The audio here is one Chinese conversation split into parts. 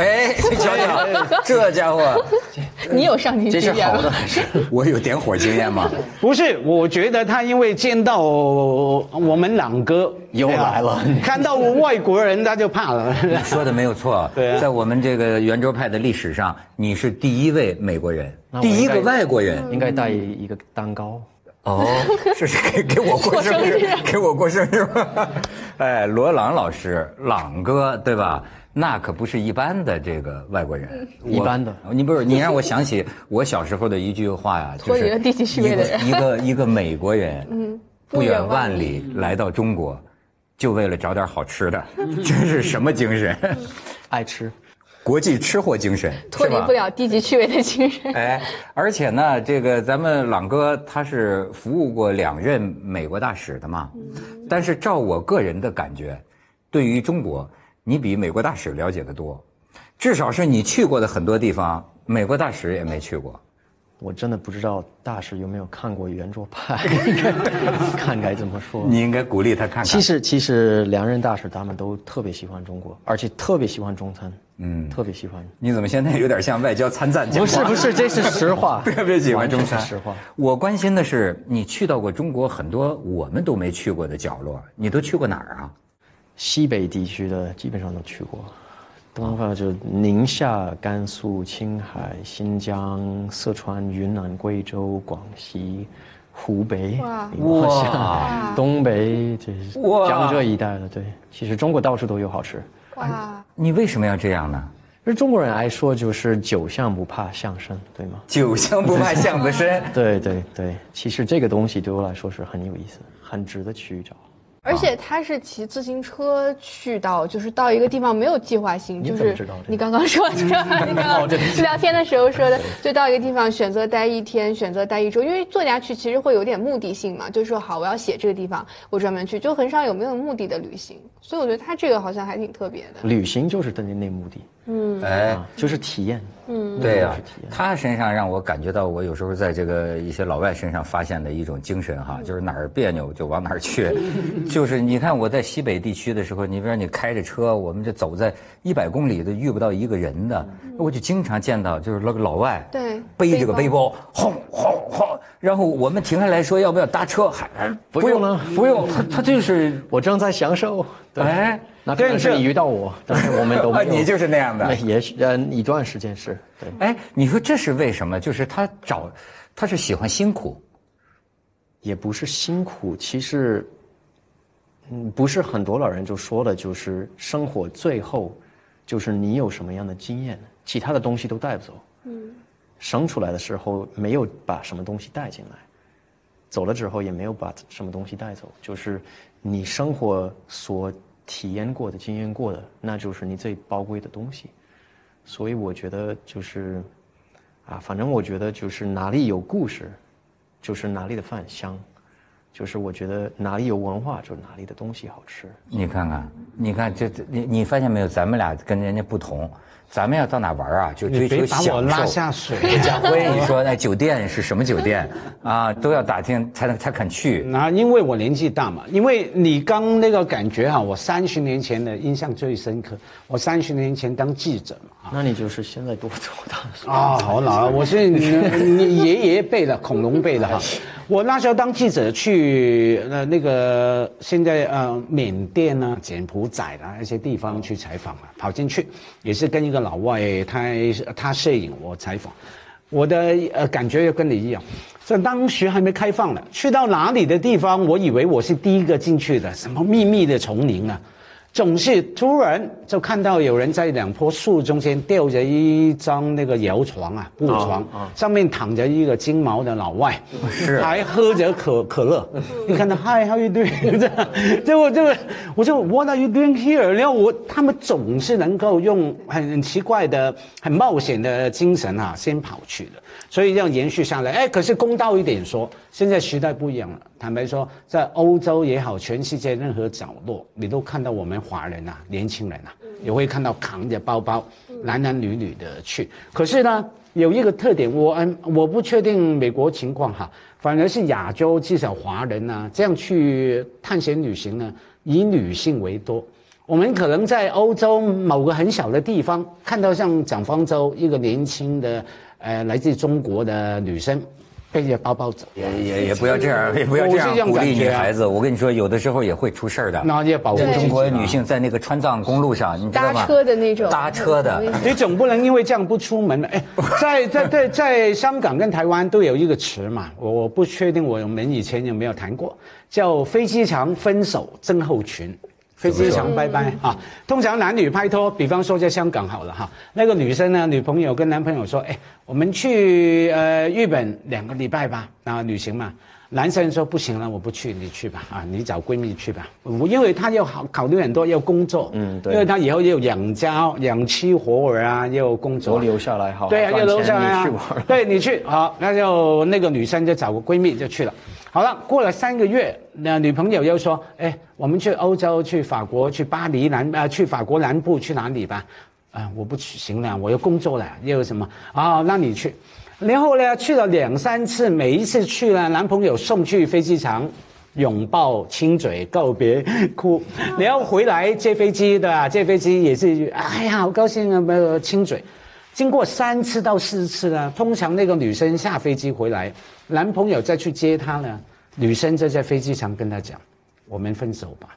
哎，瞧瞧，这家伙，你有上进这是好的吗？还是？我有点火经验吗？不是，我觉得他因为见到我们朗哥又来了看到外国人他就怕了。说的没有错，对啊在我们这个圆桌派的历史上，你是第一位美国人第一个外国人。应该带一个蛋糕。哦，是是给给我过生日，给我过生日吗？哎，罗朗老师，朗哥，对吧？那可不是一般的这个外国人，一般的。你不是你让我想起我小时候的一句话呀，就是脱离了地级趣味的。人一个一个一个美国人，嗯不远万里来到中国，就为了找点好吃的，这是什么精神？爱吃，国际吃货精神，脱离不了低级趣味的精神。哎，而且呢，这个咱们朗哥他是服务过两任美国大使的嘛，但是照我个人的感觉，对于中国，你比美国大使了解的多，至少是你去过的很多地方，美国大使也没去过。我真的不知道大使有没有看过圆桌派，看该怎么说。你应该鼓励他看看。其实其实两任大使他们都特别喜欢中国，而且特别喜欢中餐，嗯，特别喜欢。你怎么现在有点像外交参赞讲不是不是，这是实话，特别喜欢中餐。实话。我关心的是，你去到过中国很多我们都没去过的角落，你都去过哪儿啊？西北地区的基本上都去过，东方就宁夏、甘肃、青海、新疆、四川、云南、贵州、广西、湖北，哇哇东北这是哇江浙一带的，对，其实中国到处都有好吃。哇，你为什么要这样呢？就是中国人爱说，就是酒香不怕巷深，对吗？酒香不怕巷子深。对对对，其实这个东西对我来说是很有意思，很值得去找。而且他是骑自行车去到，就是到一个地方没有计划性，就是你刚刚说的，你刚刚聊天的时候说的，就到一个地方选择待一天，选择待一周，因为作家去其实会有点目的性嘛，就是说好我要写这个地方，我专门去，就很少有没有目的的旅行，所以我觉得他这个好像还挺特别的。旅行就是等于那目的，哎，啊，就是体验。嗯，对呀、是体验他身上让我感觉到，我有时候在这个一些老外身上发现的一种精神哈，就是哪儿别扭就往哪儿去。就是你看我在西北地区的时候，你比如说你开着车，我们这走在一百公里都遇不到一个人的，我就经常见到就是那个老外，对背着个背背包，轰轰轰，然后我们停下来说要不要搭车，还还不用了不用，他他就是我正在享受。对哎，那可能是你遇到我，但是我们都啊，没有。你就是那样的。也许呃一段时间是对。哎，你说这是为什么？就是他找，他是喜欢辛苦。也不是辛苦，其实，嗯，不是很多老人就说了，就是生活最后，就是你有什么样的经验，其他的东西都带不走。嗯，生出来的时候没有把什么东西带进来，走了之后也没有把什么东西带走，就是你生活所体验过的、经验过的，那就是你最宝贵的东西。所以我觉得就是，啊，反正我觉得就是哪里有故事，就是哪里的饭香，就是我觉得哪里有文化，就是哪里的东西好吃。你看看，你看这这，你你发现没有？咱们俩跟人家不同，咱们要到哪玩啊，就追求你别把。我拉下水。贾辉，你说那酒店是什么酒店啊？都要打听才能才肯去。那因为我年纪大嘛，因为你刚那个感觉哈，我三十年前的印象最深刻。我三十年前当记者嘛，那你就是现在多多大？啊，好老啊，我是你你爷爷辈的，恐龙辈的哈。我那时候当记者去呃那个现在呃缅甸啊、柬埔寨啊那些地方去采访啊，跑进去也是跟一个老外，他他摄影我采访，我的呃感觉又跟你一样。这当时还没开放呢，去到哪里的地方，我以为我是第一个进去的，什么秘密的丛林啊。总是突然就看到有人在两棵树中间吊着一张那个摇床啊，布床，上面躺着一个金毛的老外，是还喝着可可乐。你看到 Hi how you doing？这样，结果这个我就 What are you doing here？然后我他们总是能够用很很奇怪的、很冒险的精神啊，先跑去的，所以这样延续下来。哎，可是公道一点说，现在时代不一样了。坦白说，在欧洲也好，全世界任何角落，你都看到我们华人啊，年轻人啊，也会看到扛着包包，男男女女的去。可是呢，有一个特点，我嗯我不确定美国情况哈，反而是亚洲至少华人啊，这样去探险旅行呢，以女性为多。我们可能在欧洲某个很小的地方看到像蒋方舟一个年轻的呃来自中国的女生背着包包走，也也也不要这样，也不要这样样鼓励女孩子。我跟你说，有的时候也会出事儿的。那要保护中国女性在那个川藏公路上，你知道吗搭？车的那种搭车的，你总不能因为这样不出门了。哎，在在在在香港跟台湾都有一个词嘛，我我不确定我们以前有没有谈过，叫飞机场分手症候群。飞机场拜拜啊！通常男女拍拖，比方说在香港好了哈，那个女生呢，女朋友跟男朋友说，哎，我们去呃日本两个礼拜吧，啊旅行嘛。男生说不行了，我不去，你去吧，啊，你找闺蜜去吧。我因为他要考考虑很多，要工作，嗯对因为他以后要养家、养妻活儿啊，要工作，我留下来好好对啊，要留下来啊你去玩，对你去好，那就那个女生就找个闺蜜就去了。好了，过了三个月，那女朋友又说，哎，我们去欧洲，去法国，去巴黎南啊、去法国南部，去哪里吧？啊，我不去行了，我要工作了，又什么啊？那你去。然后呢，去了两三次，每一次去了，男朋友送去飞机场，拥抱、亲嘴、告别、哭，然后回来接飞机的啊，接飞机也是，哎呀，好高兴啊，没有亲嘴。经过三次到四次呢，通常那个女生下飞机回来，男朋友再去接她呢，女生就在飞机场跟她讲：“我们分手吧。”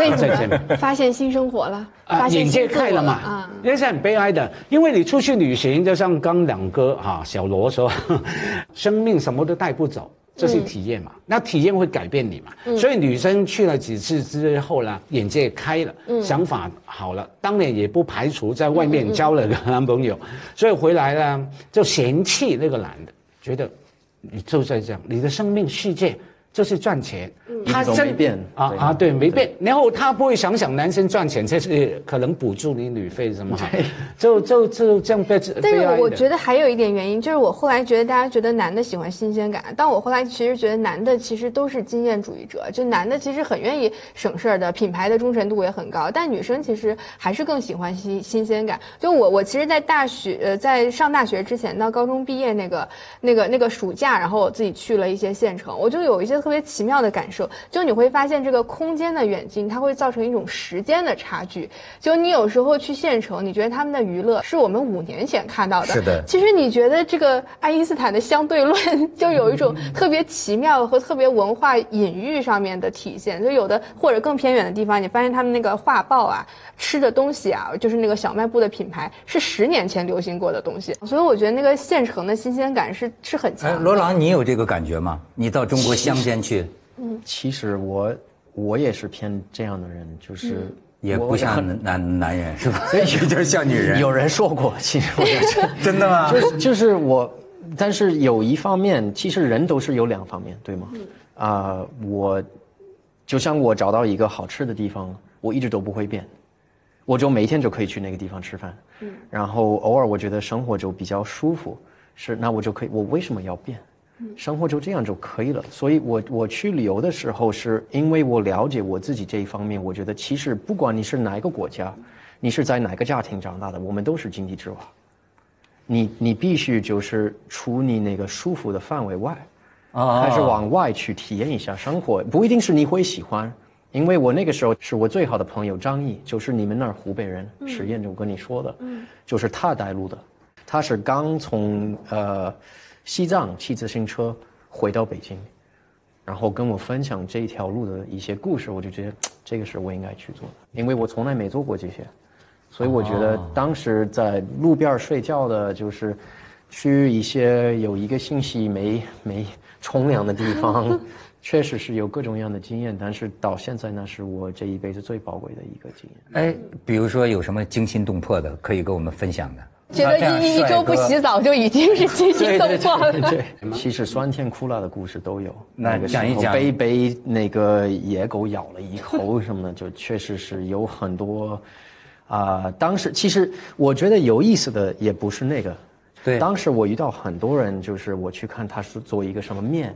为什么？发现新生活了，啊，发现眼界开了嘛，啊！那是很悲哀的，因为你出去旅行，就像刚两哥哈、小罗说，生命什么都带不走，这是体验嘛，那体验会改变你嘛，所以女生去了几次之后呢，眼界开了，想法好了，当然也不排除在外面交了个男朋友，所以回来呢就嫌弃那个男的，觉得你就在这样，你的生命世界。就是赚钱，他一直都没变。啊啊，对，没变。然后他不会想想男生赚钱，这是可能补助你旅费什么哈，就就就这样被。但是我觉得还有一点原因，就是我后来觉得大家觉得男的喜欢新鲜感，但我后来其实觉得男的其实都是经验主义者，就男的其实很愿意省事儿的，品牌的忠诚度也很高，但女生其实还是更喜欢新新鲜感。就我我其实，在大学呃在上大学之前到高中毕业那个那个那个暑假，然后我自己去了一些县城，我就有一些特别奇妙的感受，就你会发现这个空间的远近，它会造成一种时间的差距。就你有时候去县城，你觉得他们的娱乐是我们五年前看到的，是的其实你觉得这个爱因斯坦的相对论就有一种特别奇妙和特别文化隐喻上面的体现，就有的或者更偏远的地方，你发现他们那个画报啊、吃的东西啊，就是那个小卖部的品牌是十年前流行过的东西，所以我觉得那个县城的新鲜感是是很强。罗朗，你有这个感觉吗？你到中国乡间去，嗯其实我我也是偏这样的人，就是也不像男男男人是吧？有点 像女人。有人说过，其实我也是 真的吗？就是就是我，但是有一方面，其实人都是有两方面，对吗？啊、我就像我找到一个好吃的地方，我一直都不会变，我就每天就可以去那个地方吃饭。然后偶尔我觉得生活就比较舒服，是那我就可以，我为什么要变？生活就这样就可以了。所以我我去旅游的时候，是因为我了解我自己这一方面，我觉得其实不管你是哪一个国家，你是在哪个家庭长大的，我们都是井底之蛙。你你必须就是除你那个舒服的范围外，哦还是往外去体验一下生活，不一定是你会喜欢。因为我那个时候是我最好的朋友张毅，就是你们那儿湖北人，实验就跟你说的，就是他带路的，他是刚从呃西藏骑自行车回到北京，然后跟我分享这一条路的一些故事，我就觉得 这个是我应该去做的，因为我从来没做过这些，所以我觉得当时在路边睡觉的，就是去一些有一个星期没没冲凉的地方，确实是有各种各样的经验，但是到现在那是我这一辈子最宝贵的一个经验。哎，比如说有什么惊心动魄的，可以跟我们分享的？觉得一一周不洗澡就已经是惊心动魄了。对，其实酸甜苦辣的故事都有。那个时讲一讲候被被那个野狗咬了一口什么的，就确实是有很多啊、当时其实我觉得有意思的也不是那个，对当时我遇到很多人，就是我去看他是做一个什么面，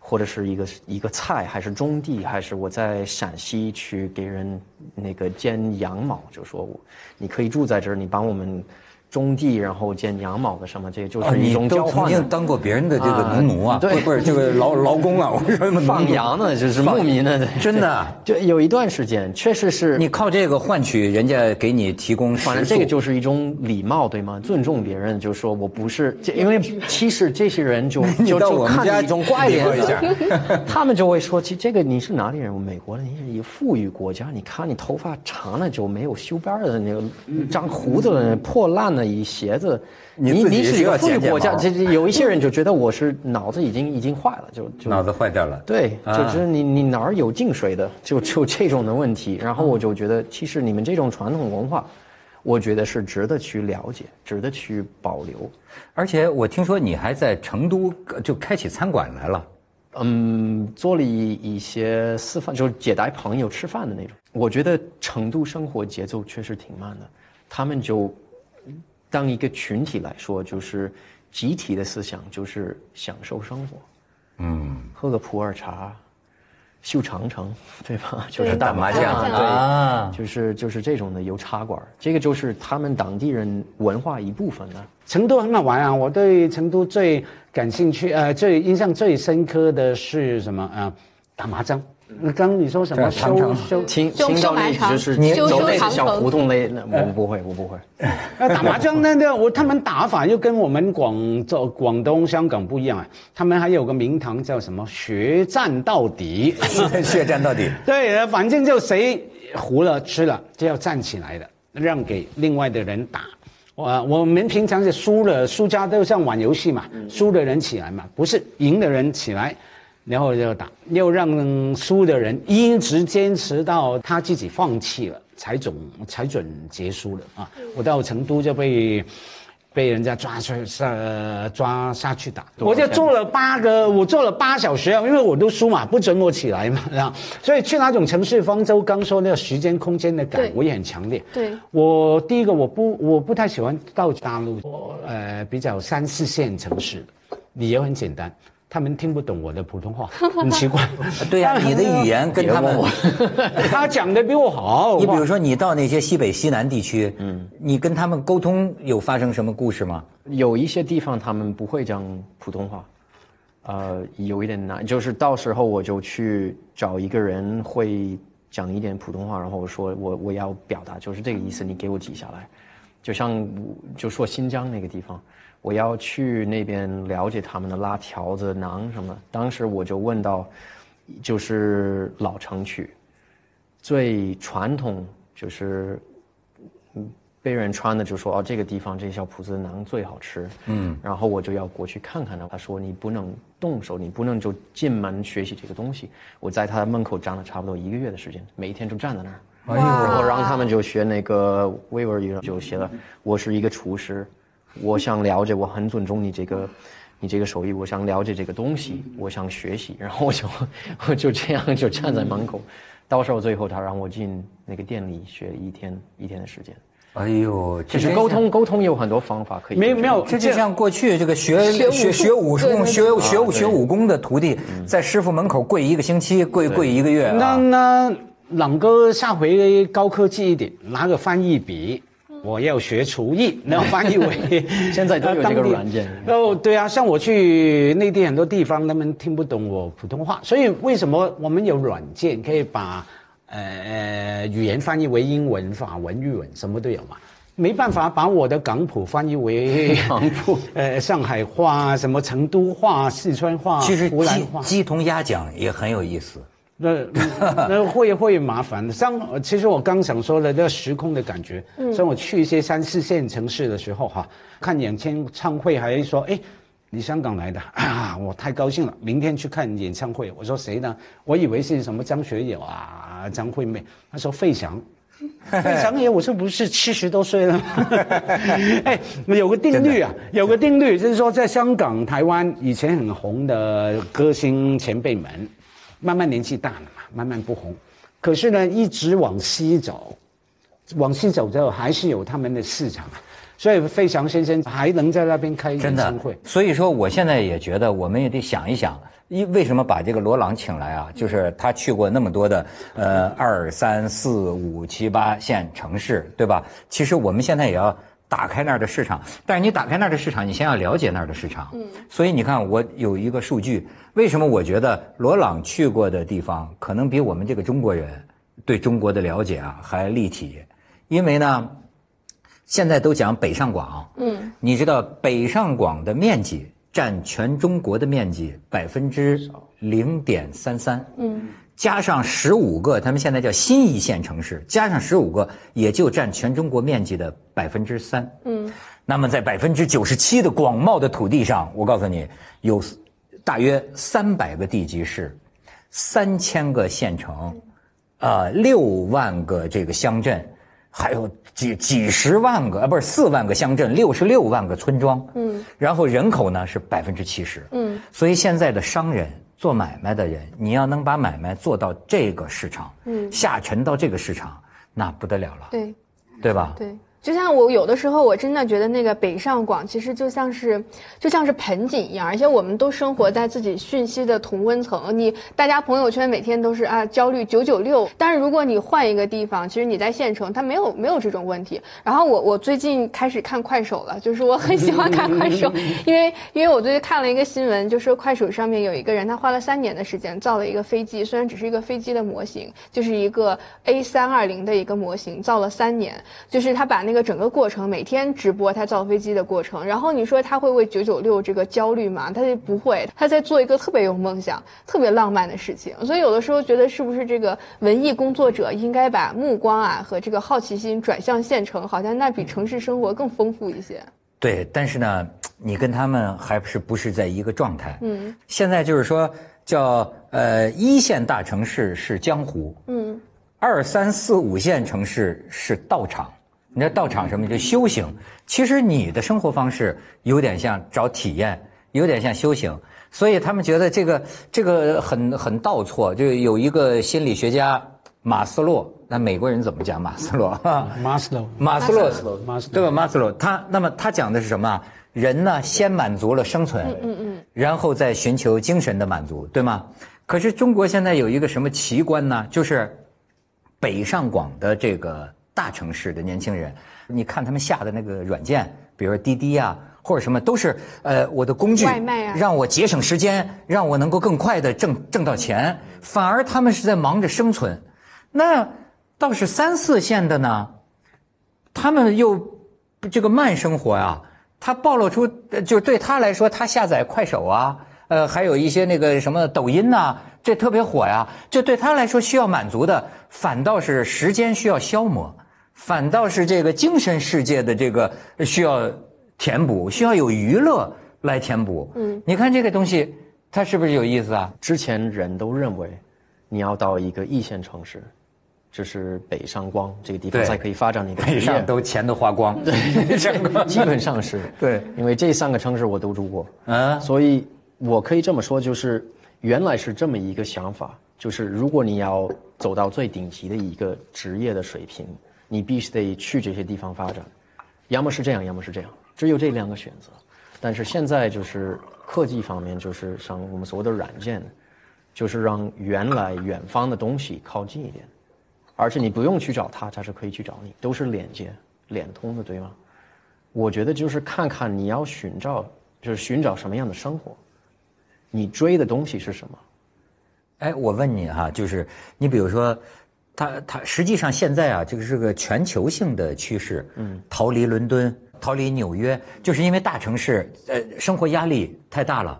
或者是一个一个菜，还是种地，还是我在陕西去给人那个煎羊毛，就说我你可以住在这儿，你帮我们种地，然后剪羊毛的什么，这就是一种交换的。曾经当过别人的这个啊农奴啊，对不是这个劳劳工啊，我说 放羊呢，就是牧民呢，真的。就有一段时间确实是你靠这个换取人家给你提供，反正这个就是一种礼貌，对吗？尊重别人，就说我不是，因为其实这些人就就就到我们家看你一种怪脸他们就会说，其实这个你是哪里人？我美国的，你是一个富裕国家，你看你头发长了就没有修边的那个长胡子了，破烂了一鞋子，你你是一个富裕国家，毛这这有一些人就觉得我是脑子已经已经坏了，就就脑子坏掉了。对，啊就是你你哪儿有进水的，就就这种的问题。然后我就觉得，其实你们这种传统文化，我觉得是值得去了解，值得去保留。而且我听说你还在成都呃就开起餐馆来了。嗯，做了一一些私饭，就是接待朋友吃饭的那种。我觉得成都生活节奏确实挺慢的，他们就当一个群体来说，就是集体的思想就是享受生活，嗯，喝个普洱茶，修长城，对吧？就是打打麻将对，啊，就是就是这种的有茶馆，这个就是他们当地人文化一部分的。成都很好玩啊！我对成都最感兴趣，呃，最印象最深刻的是什么啊、呃打麻将。刚刚你说什么这长城修修？听修听到那就是你走修那个小胡同那那我不会我不会。那，打麻将那个我他们打法又跟我们广州、广东、香港不一样啊。他们还有个名堂叫什么“血战到底”。血战到底。对，呃反正就谁糊了吃了就要站起来的，让给另外的人打。我我们平常是输了，输家都像玩游戏嘛，输的人起来嘛，不是赢的人起来，然后就打，又让输的人一直坚持到他自己放弃了，才准才准结束了啊！我到成都就被。被人家抓去下抓下去打，我就做了八个，我做了八小时啊，因为我都输嘛，不准我起来嘛，然后所以去哪种城市，方舟刚说那个时间空间的感，我也很强烈。对我第一个我不我不太喜欢到大陆，我呃比较三四线城市，理由很简单，他们听不懂我的普通话，很奇怪。对呀、你的语言跟他们，他讲的比我好。你比如说你到那些西北、西南地区，嗯，你跟他们沟通有发生什么故事吗？有一些地方他们不会讲普通话，呃，有一点难。就是到时候我就去找一个人会讲一点普通话，然后我说我我要表达就是这个意思，你给我记下来。就像就说新疆那个地方，我要去那边了解他们的拉条子、馕什么的。当时我就问到，就是老城区最传统就是被人穿的就说哦，这个地方这小铺子的馕最好吃，嗯，然后我就要过去看看呢。他说你不能动手，你不能就进门学习这个东西。我在他门口站了差不多一个月的时间，每一天就站在那儿，哎呦然后让他们就学那个维吾尔语，就写了我是一个厨师，我想了解，我很尊重你这个。你这个手艺，我想了解这个东西，我想学习，然后我就 我就这样就站在门口，到时候最后他让我进那个店里学一天一天的时间。哎呦，其实沟通沟通有很多方法可以。没没有这就像过去这个学学武学学武功、对对学学武学武功的徒弟，在师傅门口跪一个星期，跪跪一个月那啊。那朗哥下回高科技一点，拿个翻译笔，我要学厨艺，然后翻译为现在都有这个软件哦，对啊，像我去内地很多地方，他们听不懂我普通话，所以为什么我们有软件可以把呃语言翻译为英文、法文、日文，什么都有嘛？没办法把我的港普翻译为港普，呃，上海话、什么成都话、四川话、其实鸡湖南话。鸡同鸭讲也很有意思。那 那会会麻烦。像其实我刚想说的，那个时空的感觉，像我去一些三四线城市的时候哈，看演唱会还说，哎，你香港来的啊，我太高兴了，明天去看演唱会。我说谁呢？我以为是什么张学友啊、张惠妹，他说费翔。费翔爷，我说不是七十多岁了吗？哎，有个定律啊，有个定律就是说，在香港、台湾以前很红的歌星前辈们，慢慢年纪大了嘛，慢慢不红。可是呢，一直往西走，往西走之后，还是有他们的市场啊。所以费翔先生还能在那边开演唱会。，所以说我现在也觉得，我们也得想一想，一为什么把这个罗朗请来啊？就是他去过那么多的呃二三四五七八线城市，对吧？其实我们现在也要打开那儿的市场，但是你打开那儿的市场，你先要了解那儿的市场。嗯，所以你看，我有一个数据，为什么我觉得罗朗去过的地方，可能比我们这个中国人对中国的了解啊还立体？因为呢，现在都讲北上广，嗯，你知道北上广的面积占全中国的面积百分之零点三三，嗯。加上十五个，他们现在叫新一线城市，加上十五个，也就占全中国面积的百分之三。嗯，那么在百分之九十七的广袤的土地上，我告诉你，有大约三百个地级市，三千个县城，啊，六万个这个乡镇，还有几几十万个啊，不是四万个乡镇，六十六万个村庄。嗯，然后人口呢是百分之七十。嗯，所以现在的商人。做买卖的人，你要能把买卖做到这个市场，嗯，下沉到这个市场，那不得了了，对，对吧？对。就像我有的时候，我真的觉得那个北上广其实就像是，就像是盆景一样，而且我们都生活在自己讯息的同温层。你大家朋友圈每天都是啊焦虑九九六，但是如果你换一个地方，其实你在县城，它没有没有这种问题。然后我我最近开始看快手了，就是我很喜欢看快手，因为因为我最近看了一个新闻，就是快手上面有一个人，他花了三年的时间造了一个飞机，虽然只是一个飞机的模型，就是一个 A 三二零的一个模型，造了三年，就是他把那个整个过程。每天直播他造飞机的过程，然后你说他会为九九六这个焦虑吗？他就不会，他在做一个特别有梦想、特别浪漫的事情。所以有的时候觉得，是不是这个文艺工作者应该把目光啊和这个好奇心转向县城，好像那比城市生活更丰富一些。对，但是呢，你跟他们还是不是在一个状态？嗯，现在就是说，叫呃一线大城市是江湖，嗯，二三四五线城市是道场。你知道道场什么？就修行。其实你的生活方式有点像找体验，有点像修行。所以他们觉得这个这个很很倒错。就有一个心理学家马斯洛，那美国人怎么讲马斯洛？马斯洛，马斯洛，马斯对吧？马斯洛，他那么他讲的是什么？人呢，先满足了生存，嗯嗯，然后再寻求精神的满足，对吗？可是中国现在有一个什么奇观呢？就是北上广的这个。大城市的年轻人，你看他们下的那个软件，比如说滴滴啊，或者什么，都是呃我的工具，外卖啊，让我节省时间，让我能够更快的挣挣到钱。反而他们是在忙着生存。那倒是三四线的呢，他们又这个慢生活呀，他暴露出就对他来说，他下载快手啊，呃，还有一些那个什么抖音呐。这特别火呀！这对他来说需要满足的，反倒是时间需要消磨，反倒是这个精神世界的这个需要填补，需要有娱乐来填补。嗯，你看这个东西，它是不是有意思啊？之前人都认为，你要到一个一线城市，就是北上广这个地方才可以发展的一个北上都钱都花光，对，基本上是。对，因为这三个城市我都住过，嗯，所以我可以这么说，就是。原来是这么一个想法，就是如果你要走到最顶级的一个职业的水平，你必须得去这些地方发展，要么是这样，要么是这样，只有这两个选择。但是现在就是科技方面，就是像我们所谓的软件，就是让原来远方的东西靠近一点，而且你不用去找它，它是可以去找你，都是连接、连通的，对吗？我觉得就是看看你要寻找，就是寻找什么样的生活。你追的东西是什么？哎，我问你哈，就是你比如说，他他实际上现在啊，这个是个全球性的趋势，嗯，逃离伦敦，逃离纽约，就是因为大城市呃生活压力太大了。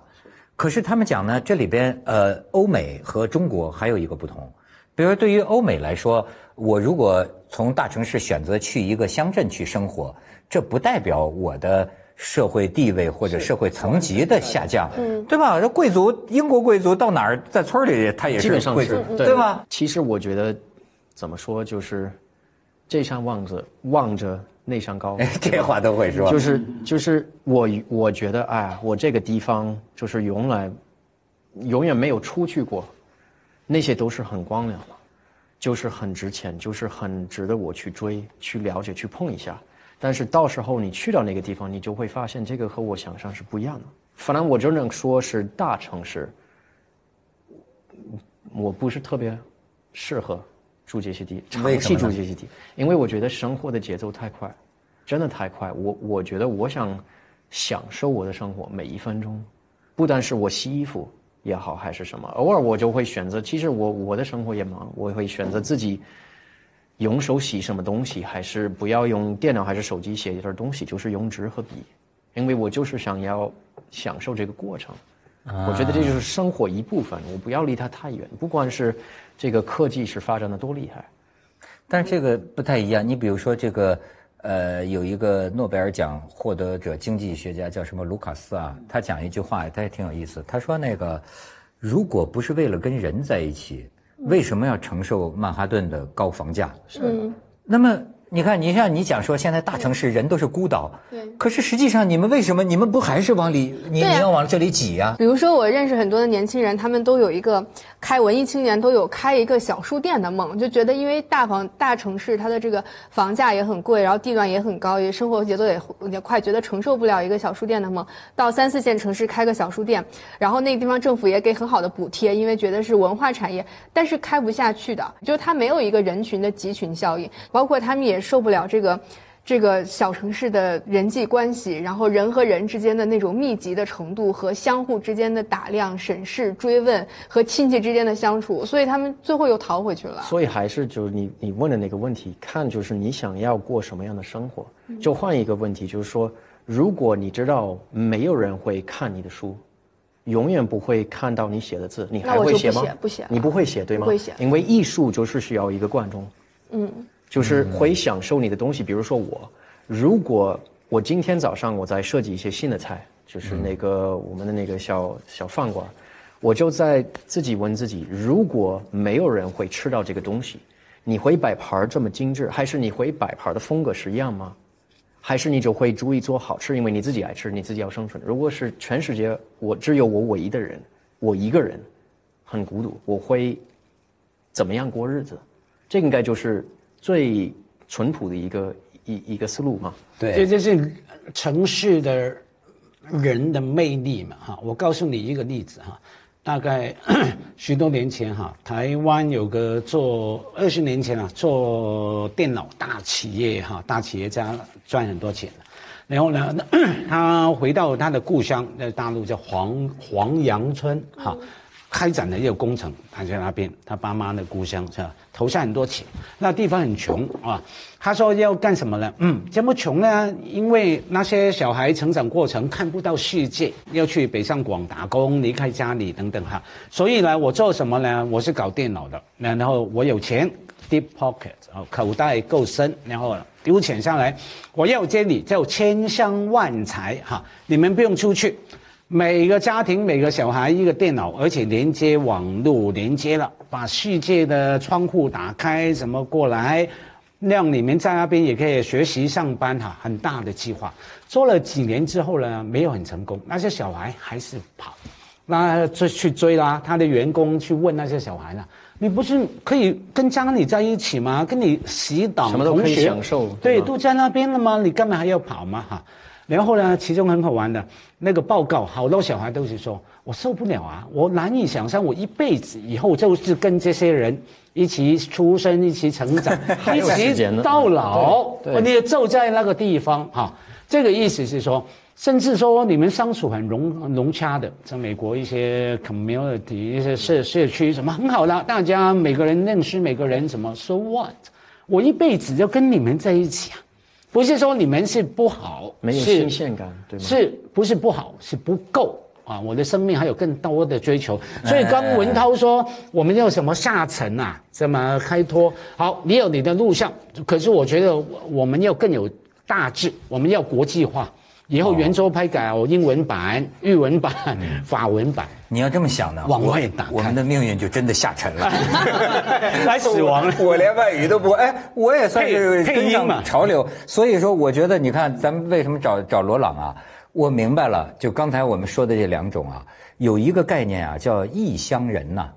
可是他们讲呢，这里边呃欧美和中国还有一个不同，比如对于欧美来说，我如果从大城市选择去一个乡镇去生活，这不代表我的。社会地位或者社会层级的下降，嗯，对吧？这贵族，英国贵族到哪儿，在村里他也是贵族，对吧？其实我觉得，怎么说，就是这山望着望着那山高，这话都会说。就是就是我我觉得，哎，我这个地方就是永远永远没有出去过，那些都是很光亮的，就是很值钱，就是很值得我去追、去了解、去碰一下。但是到时候你去到那个地方，你就会发现这个和我想象是不一样的。反正我只能说是大城市，我不是特别适合住这些地，长期住这些地，因为我觉得生活的节奏太快，真的太快。我我觉得我想享受我的生活每一分钟，不但是我洗衣服也好，还是什么，偶尔我就会选择。其实我我的生活也忙，我会选择自己用手洗什么东西，还是不要用电脑还是手机写一点东西，就是用纸和笔，因为我就是想要享受这个过程。我觉得这就是生活一部分，我不要离它太远。不管是这个科技是发展的多厉害，但是这个不太一样。你比如说这个，呃，有一个诺贝尔奖获得者经济学家叫什么卢卡斯啊，他讲一句话，他也挺有意思。他说那个，如果不是为了跟人在一起，为什么要承受曼哈顿的高房价？嗯，那么。你看，你像你讲说，现在大城市人都是孤岛，对。可是实际上，你们为什么你们不还是往里，你你要往这里挤呀？比如说，我认识很多的年轻人，他们都有一个开文艺青年都有开一个小书店的梦，就觉得因为大房大城市它的这个房价也很贵，然后地段也很高，也生活节奏也也快，觉得承受不了一个小书店的梦，到三四线城市开个小书店，然后那个地方政府也给很好的补贴，因为觉得是文化产业，但是开不下去的，就是它没有一个人群的集群效应，包括他们也。受不了这个，这个小城市的人际关系，然后人和人之间的那种密集的程度和相互之间的打量、审视、追问和亲戚之间的相处，所以他们最后又逃回去了。所以还是就是你你问的那个问题，看就是你想要过什么样的生活。就换一个问题，就是说，如果你知道没有人会看你的书，永远不会看到你写的字，你还会写吗？不写，你不会写对吗？不会写，因为艺术就是需要一个观众。嗯。就是会享受你的东西，比如说我，如果我今天早上我在设计一些新的菜，就是那个我们的那个小小饭馆，我就在自己问自己：如果没有人会吃到这个东西，你会摆盘这么精致，还是你会摆盘的风格是一样吗？还是你就会注意做好吃，因为你自己爱吃，你自己要生存。如果是全世界我只有我唯一的人，我一个人很孤独，我会怎么样过日子？这应该就是。最淳朴的一个一一个思路嘛，对，这就是城市的人的魅力嘛，哈。我告诉你一个例子哈，大概 许多年前哈，台湾有个做二十年前啊，做电脑大企业哈，大企业家赚很多钱然后呢，他回到他的故乡，在大陆叫黄黄杨村哈。开展了一个工程，他在那边，他爸妈的故乡是吧？投下很多钱，那地方很穷啊。他说要干什么呢？嗯，这么穷呢？因为那些小孩成长过程看不到世界，要去北上广打工，离开家里等等哈。所以呢，我做什么呢？我是搞电脑的，然后我有钱，deep pocket，口袋够深，然后丢钱上来，我要这里就千香万财哈，你们不用出去。每个家庭每个小孩一个电脑，而且连接网络连接了，把世界的窗户打开，怎么过来，让你们在那边也可以学习上班哈，很大的计划。做了几年之后呢，没有很成功，那些小孩还是跑，那就去追啦。他的员工去问那些小孩了：“你不是可以跟家里在一起吗？跟你洗澡，什么都可以享受，对，都在那边了吗？你干嘛还要跑嘛？哈。”然后呢，其中很好玩的那个报告，好多小孩都是说：“我受不了啊，我难以想象，我一辈子以后就是跟这些人一起出生、一起成长、一起到老，你也住在那个地方哈。”这个意思是说，甚至说你们相处很融融洽的，在美国一些 community 一些社社区什么很好的，大家每个人认识每个人，什么 so what？我一辈子就跟你们在一起啊。不是说你们是不好，没有新鲜感，对吗？是不是不好？是不够啊！我的生命还有更多的追求。所以刚文涛说，我们要什么下沉啊？怎么开拓？好，你有你的路向，可是我觉得我们要更有大志，我们要国际化。以后圆桌拍改哦，英文版、日文版、法文版。你要这么想呢，往外打，我们的命运就真的下沉了，来死亡了。我连外语都不哎，我也算是跟上潮流。所以说，我觉得你看，咱们为什么找找罗朗啊？我明白了，就刚才我们说的这两种啊，有一个概念啊，叫异乡人呐。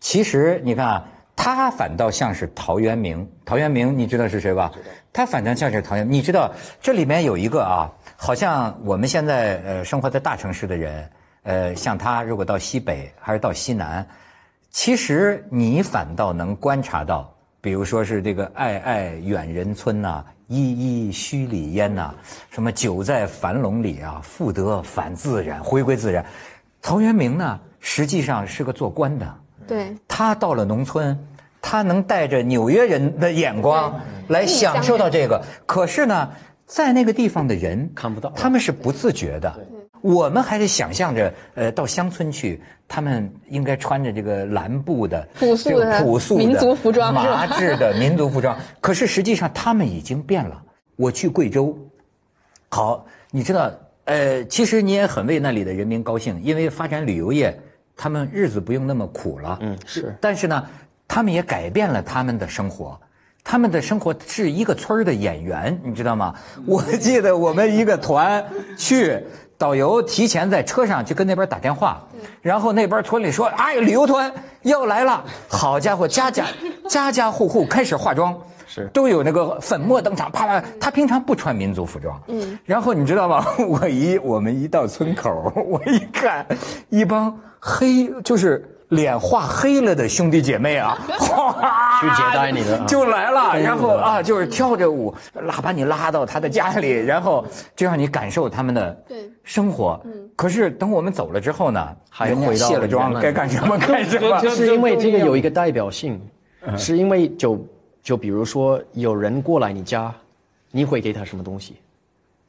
其实你看啊，他反倒像是陶渊明。陶渊明，你知道是谁吧？他反倒像是陶渊。你知道这里面有一个啊。好像我们现在呃生活在大城市的人，呃，像他如果到西北还是到西南，其实你反倒能观察到比如说是这个“爱爱远人村”呐，“依依墟里烟”呐，什么“久在樊笼里啊，复得返自然，回归自然”。陶渊明呢，实际上是个做官的，对，他到了农村，他能带着纽约人的眼光来享受到这个。可是呢，在那个地方的人看不到他们是不自觉的。我们还是想象着，呃，到乡村去，他们应该穿着这个蓝布的朴素的这个朴素的民族服装麻质的 民族服装。可是实际上他们已经变了。我去贵州，好，你知道，呃，其实你也很为那里的人民高兴，因为发展旅游业，他们日子不用那么苦了。嗯，是。但是呢，他们也改变了他们的生活。他们的生活是一个村儿的演员，你知道吗？我记得我们一个团去，导游提前在车上就跟那边打电话，然后那边村里说：“哎，旅游团要来了！”好家伙，家家 家家户户开始化妆。是都有那个粉墨登场，啪啪。他平常不穿民族服装，嗯，然后你知道吗？我一我们一到村口，我一看，一帮黑就是脸画黑了的兄弟姐妹啊，哗去接待你的啊就来了，然后啊，就是跳着舞拉把你拉到他的家里，然后就让你感受他们的对生活。可是等我们走了之后呢，还人家回到卸了妆，该干什么干什么。是因为这个有一个代表性，是因为就就比如说有人过来你家，你会给他什么东西？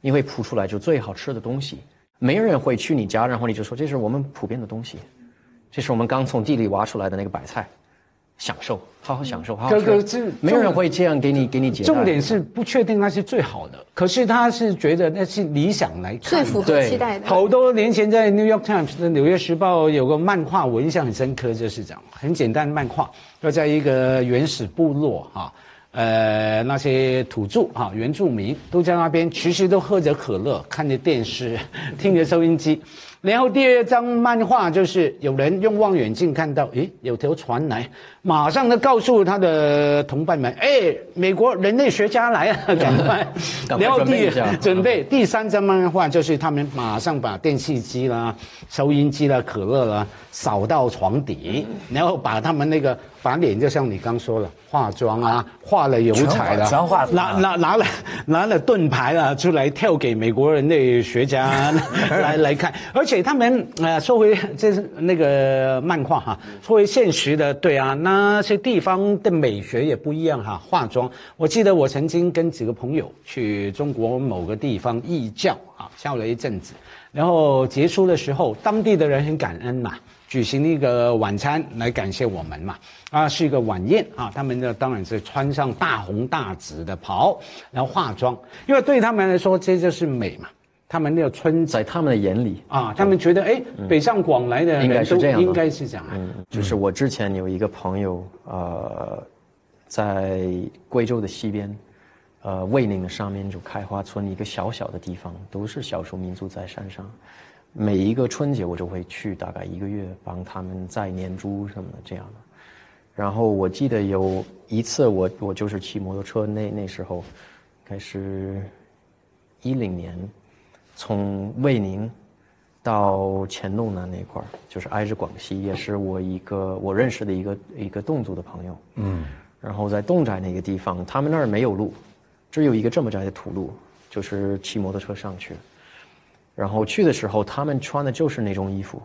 你会铺出来就最好吃的东西，没人会去你家，然后你就说这是我们普遍的东西，这是我们刚从地里挖出来的那个白菜，享受，好好享受，好好哥哥。没有人会这样给你给你解答。重点是不确定那是最好的，可是他是觉得那是理想来看的。最符合期待的。好多年前在《New York Times》的《纽约时报》有个漫画，我印象很深刻，就是这样，很简单的漫画，要在一个原始部落哈、呃，那些土著哈、原住民都在那边，其实都喝着可乐，看着电视，听着收音机。然后第二张漫画就是有人用望远镜看到，诶，有条船来，马上就告诉他的同伴们，哎，美国人类学家来了，赶快。赶快然后第准备 第三张漫画就是他们马上把电视机啦、收音机啦、可乐啦扫到床底，然后把他们那个把脸就像你刚说了，化妆啊，画了油彩了，拿拿拿了拿了盾牌啊出来跳给美国人类学家 来来看，而且且他们呃说回这是那个漫画哈，说回现实的，对啊，那些地方的美学也不一样哈，化妆，我记得我曾经跟几个朋友去中国某个地方义教啊，教了一阵子，然后结束的时候，当地的人很感恩嘛。举行一个晚餐来感谢我们嘛，啊，是一个晚宴啊，他们呢当然是穿上大红大紫的袍，然后化妆，因为对他们来说这就是美嘛，他们那个村在他们的眼里。啊，他们觉得哎，北上广来的人应该是都这样应该是这样，嗯，就是我之前有一个朋友，呃，在贵州的西边，呃，卫宁的上面就开花村一个小小的地方，都是少数民族在山上。每一个春节我就会去，大概一个月帮他们摘年猪什么的这样的。然后我记得有一次我我就是骑摩托车，那那时候，应该是一零年，从卫宁到黔东南那块儿，就是挨着广西，也是我一个我认识的一个一个侗族的朋友。嗯，然后在侗寨那个地方，他们那儿没有路，只有一个这么窄的土路，就是骑摩托车上去。然后去的时候，他们穿的就是那种衣服，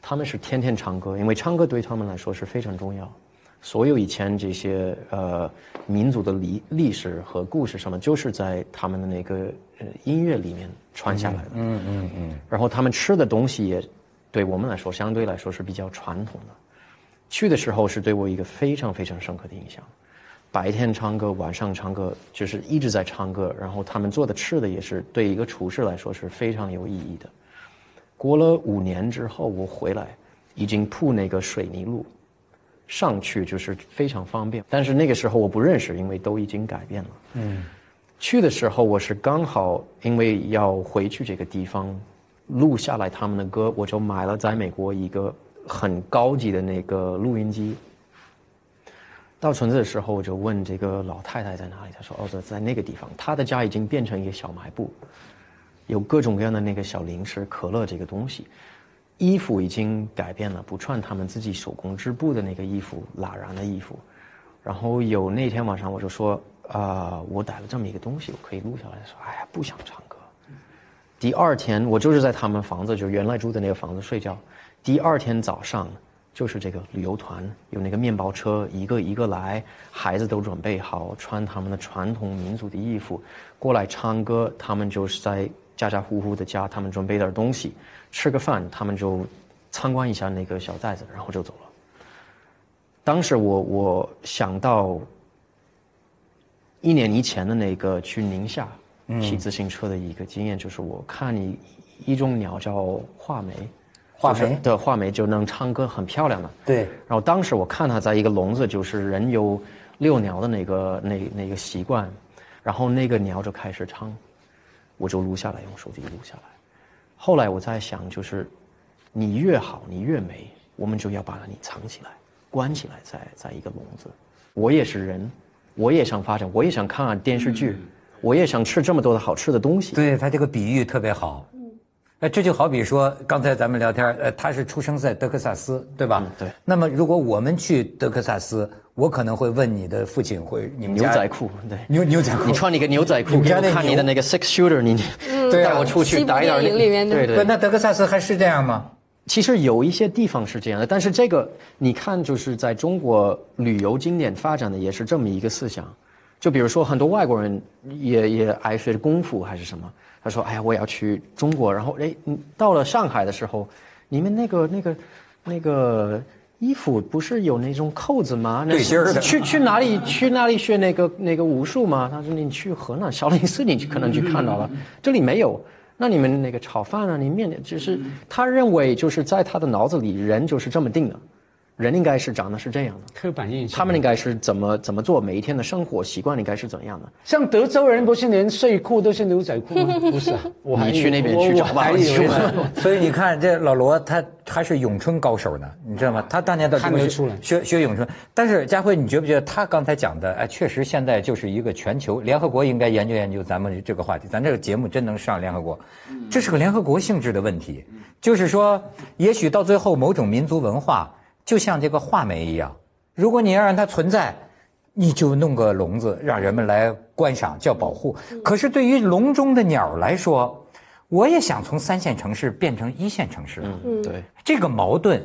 他们是天天唱歌，因为唱歌对他们来说是非常重要。所有以前这些呃民族的历历史和故事什么，就是在他们的那个呃音乐里面传下来的。嗯嗯嗯，然后他们吃的东西也对我们来说相对来说是比较传统的。去的时候是对我一个非常非常深刻的印象。白天唱歌，晚上唱歌，就是一直在唱歌。然后他们做的吃的也是对一个厨师来说是非常有意义的。过了五年之后，我回来，已经铺那个水泥路，上去就是非常方便。但是那个时候我不认识，因为都已经改变了。嗯，去的时候我是刚好因为要回去这个地方，录下来他们的歌，我就买了在美国一个很高级的那个录音机。到村子的时候，我就问这个老太太在哪里，她说：“哦，在在那个地方。”她的家已经变成一个小卖部，有各种各样的那个小零食、可乐这个东西。衣服已经改变了，不穿他们自己手工织布的那个衣服，蜡染的衣服。然后有那天晚上我就说啊、我带了这么一个东西，我可以录下来。说哎呀，不想唱歌。第二天我就是在他们房子，就原来住的那个房子睡觉。第二天早上就是这个旅游团有那个面包车一个一个来，孩子都准备好穿他们的传统民族的衣服过来唱歌，他们就是在家家户户的家，他们准备点东西，吃个饭，他们就参观一下那个小寨子，然后就走了。当时我我想到一年以前的那个去宁夏骑自行车的一个经验，就是我看你一种鸟叫画眉，画眉就是对，画眉就能唱歌，很漂亮的。对，然后当时我看它在一个笼子，就是人有遛鸟的那个那那个习惯，然后那个鸟就开始唱，我就录下来，用手机录下来。后来我在想，就是你越好，你越美，我们就要把你藏起来，关起来在，在一个笼子。我也是人，我也想发展，我也想看电视剧，我也想吃这么多的好吃的东西。对他这个比喻特别好。哎，这就好比说，刚才咱们聊天，呃，他是出生在德克萨斯，对吧？嗯对那么，如果我们去德克萨斯，我可能会问你的父亲，会你们牛仔裤，对，牛牛仔裤，你穿你个牛仔裤，看你的那个 six shooter，你带我出去打一点电影里面的对对。那德克萨斯还是这样吗？其实有一些地方是这样的，但是这个你看，就是在中国旅游景点发展的也是这么一个思想。就比如说，很多外国人也也爱学功夫还是什么，他说：“哎呀，我要去中国。”然后哎，你到了上海的时候，你们那个那个那个衣服不是有那种扣子吗？那对襟儿的去去哪里去哪里学那个那个武术吗？他说：“你去河南少林寺，你可能去看到了，这里没有。”那你们那个炒饭啊，你面点就是他认为就是在他的脑子里，人就是这么定的，人应该是长得是这样的，刻板印象。他们应该是怎么怎么做，每一天的生活习惯应该是怎样的。像德州人不是连睡裤都是牛仔裤吗？不是啊，我还你去那边去找吧所以你看，这老罗他还是咏春高手呢，你知道吗？他当年到中国学看得出来学学咏春。但是佳慧，你觉不觉得他刚才讲的，哎，确实现在就是一个全球联合国应该研究研究咱们这个话题。咱这个节目真能上联合国，这是个联合国性质的问题。就是说，也许到最后某种民族文化，就像这个画眉一样，如果你要让它存在。你就弄个笼子，让人们来观赏，叫保护。可是对于笼中的鸟来说，我也想从三线城市变成一线城市。嗯，对，这个矛盾，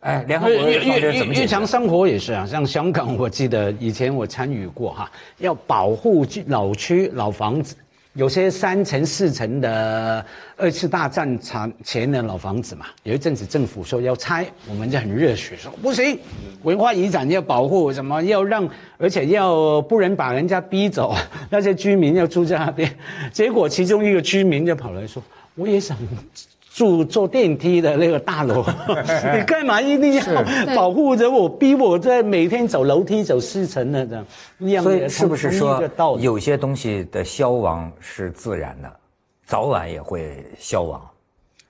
哎，联合国日日怎么解决日常？生活也是啊，像香港，我记得以前我参与过哈，要保护老区老房子，有些三层四层的二次大战场前的老房子嘛，有一阵子政府说要拆，我们就很热血说不行，文化遗产要保护，什么要让，而且要不能把人家逼走，那些居民要住在那边，结果其中一个居民就跑来说，我也想。住坐电梯的那个大楼，你干嘛一定要保护着我，逼我在每天走楼梯走四层呢这样？所以是不是说？有些东西的消亡是自然的，早晚也会消亡，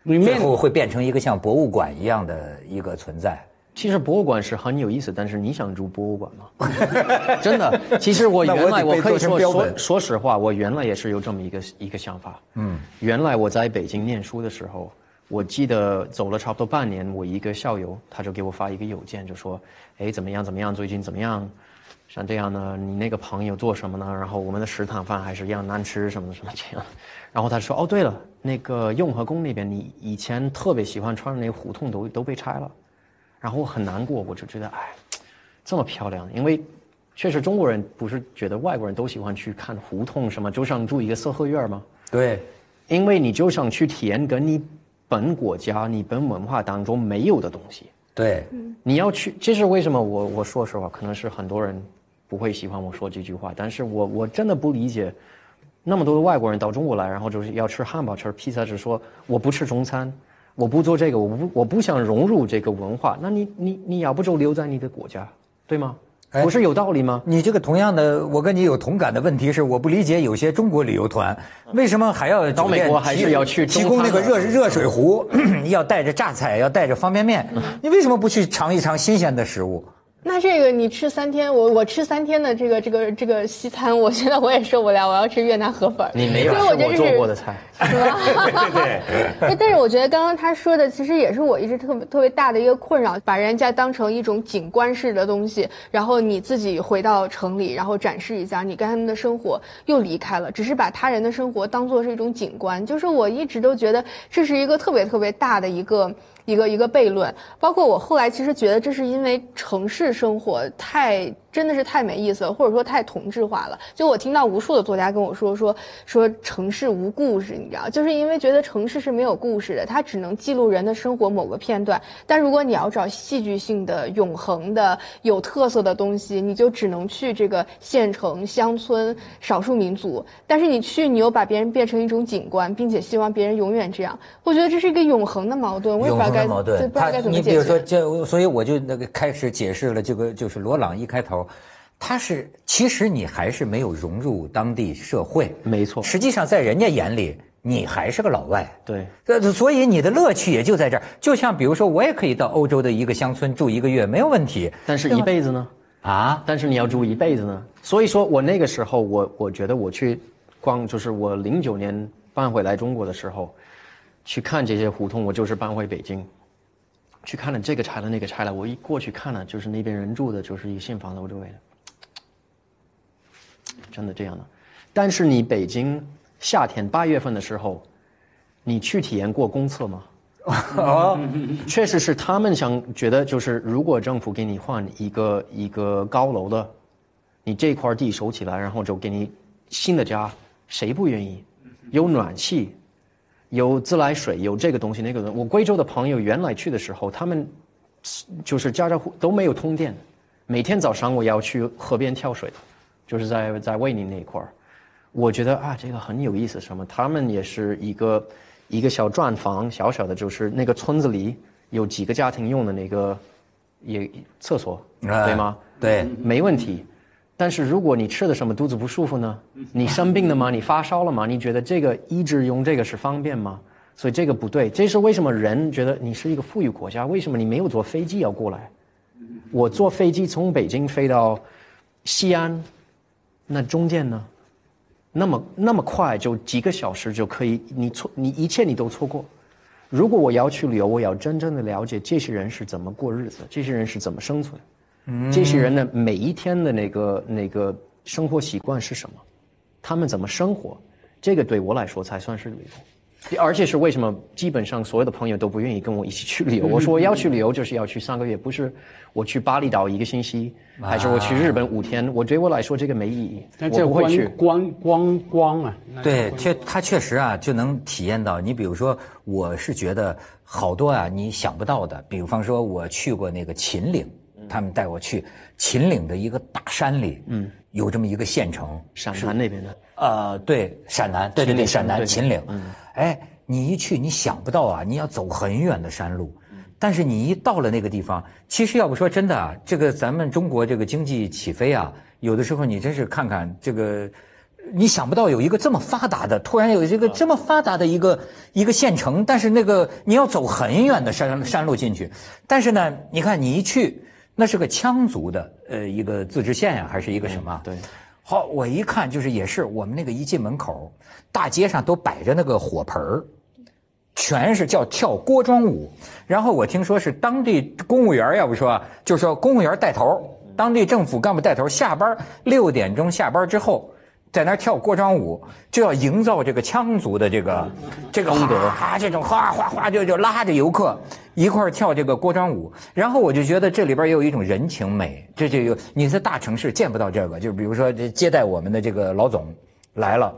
最后会变成一个像博物馆一样的一个存在？其实博物馆是很有意思，但是你想住博物馆吗？真的，其实我原来我可以说说说实话，我原来也是有这么一个一个想法。嗯，原来我在北京念书的时候，我记得走了差不多半年，我一个校友他就给我发一个邮件，就说：“哎，怎么样怎么样，最近怎么样？像这样呢，你那个朋友做什么呢？然后我们的食堂饭还是一样难吃，什么什么这样。”然后他说：“哦，对了，那个雍和宫那边，你以前特别喜欢穿的那个胡同都都被拆了。”然后我很难过，我就觉得，哎，这么漂亮，因为确实中国人不是觉得外国人都喜欢去看胡同什么，就想住一个四合院吗？对，因为你就想去体验跟你本国家、你本文化当中没有的东西。对，你要去，这是为什么我我说实话，可能是很多人不会喜欢我说这句话，但是我我真的不理解，那么多的外国人到中国来，然后就是要吃汉堡、吃披萨，只说我不吃中餐，我不做这个，我不我不想融入这个文化，那你你你要不就留在你的国家，对吗？哎不是有道理吗？你这个同样的，我跟你有同感的问题是，我不理解有些中国旅游团为什么还要到美国还是要去提供那个热热水壶，要带着榨菜，要带着方便面，你为什么不去尝一尝新鲜的食物？那这个你吃三天，我我吃三天的这个这个这个西餐，我觉得我也受不了，我要吃越南河粉。你没有吃我做过的菜，是吧？对 对。但是我觉得刚刚他说的，其实也是我一直特别特别大的一个困扰，把人家当成一种景观式的东西，然后你自己回到城里，然后展示一下你跟他们的生活，又离开了，只是把他人的生活当做是一种景观。就是我一直都觉得这是一个特别特别大的一个。一个一个悖论，包括我后来其实觉得这是因为城市生活太。真的是太没意思了，或者说太同质化了。就我听到无数的作家跟我说说说城市无故事，你知道，就是因为觉得城市是没有故事的，它只能记录人的生活某个片段。但如果你要找戏剧性的、永恒的、有特色的东西，你就只能去这个县城、乡村、少数民族。但是你去，你又把别人变成一种景观，并且希望别人永远这样。我觉得这是一个永恒的矛盾，我也不知道该矛盾，不知道该怎么解释。你比如说，这所以我就那个开始解释了这个，就是罗朗一开头。他是，其实你还是没有融入当地社会，没错。实际上，在人家眼里，你还是个老外。对。所以你的乐趣也就在这儿。就像比如说，我也可以到欧洲的一个乡村住一个月，没有问题。但是一辈子呢？啊？但是你要住一辈子呢？所以说我那个时候，我我觉得我去，逛就是我零九年搬回来中国的时候，去看这些胡同，我就是搬回北京，去看了这个拆了那个拆了，我一过去看了，就是那边人住的，就是一个新房子，我周围的。真的这样的，但是你北京夏天八月份的时候，你去体验过公厕吗？啊，确实是他们想觉得就是如果政府给你换一个一个高楼的，你这块地收起来，然后就给你新的家，谁不愿意？有暖气，有自来水，有这个东西那个东西。我贵州的朋友原来去的时候，他们就是家家户都没有通电，每天早上我要去河边跳水。就是在在卫宁那一块儿，我觉得啊，这个很有意思。什么？他们也是一个一个小砖房，小小的，就是那个村子里有几个家庭用的那个也厕所，对吗？对，没问题。但是如果你吃的什么肚子不舒服呢？你生病了吗？你发烧了吗？你觉得这个一直用这个是方便吗？所以这个不对。这是为什么人觉得你是一个富裕国家？为什么你没有坐飞机要过来？我坐飞机从北京飞到西安。那中间呢？那么那么快就几个小时就可以，你错你一切你都错过。如果我要去旅游，我要真正的了解这些人是怎么过日子，这些人是怎么生存，这些人的每一天的那个那个生活习惯是什么，他们怎么生活，这个对我来说才算是旅游。而且是为什么？基本上所有的朋友都不愿意跟我一起去旅游。我说我要去旅游，就是要去三个月，不是我去巴厘岛一个星期，还是我去日本五天？我对我来说这个没意义。我不会去光光光啊！对，确他确实啊，就能体验到。你比如说，我是觉得好多啊，你想不到的。比方说，我去过那个秦岭，他们带我去秦岭的一个大山里，嗯，有这么一个县城，陕南那边的。呃，对，陕南，对对对，陕南秦岭。哎，你一去，你想不到啊，你要走很远的山路，但是你一到了那个地方，其实要不说真的啊，这个咱们中国这个经济起飞啊，有的时候你真是看看这个，你想不到有一个这么发达的，突然有这个这么发达的一个一个县城，但是那个你要走很远的山山路进去，但是呢，你看你一去，那是个羌族的呃一个自治县呀，还是一个什么？对。好，我一看就是也是我们那个一进门口，大街上都摆着那个火盆儿，全是叫跳锅庄舞。然后我听说是当地公务员，要不说就说公务员带头，当地政府干部带头，下班六点钟下班之后。在那儿跳锅庄舞，就要营造这个羌族的这个这个风格啊，这种哗哗哗就就拉着游客一块儿跳这个锅庄舞。然后我就觉得这里边也有一种人情美，这就有你在大城市见不到这个。就比如说接待我们的这个老总来了，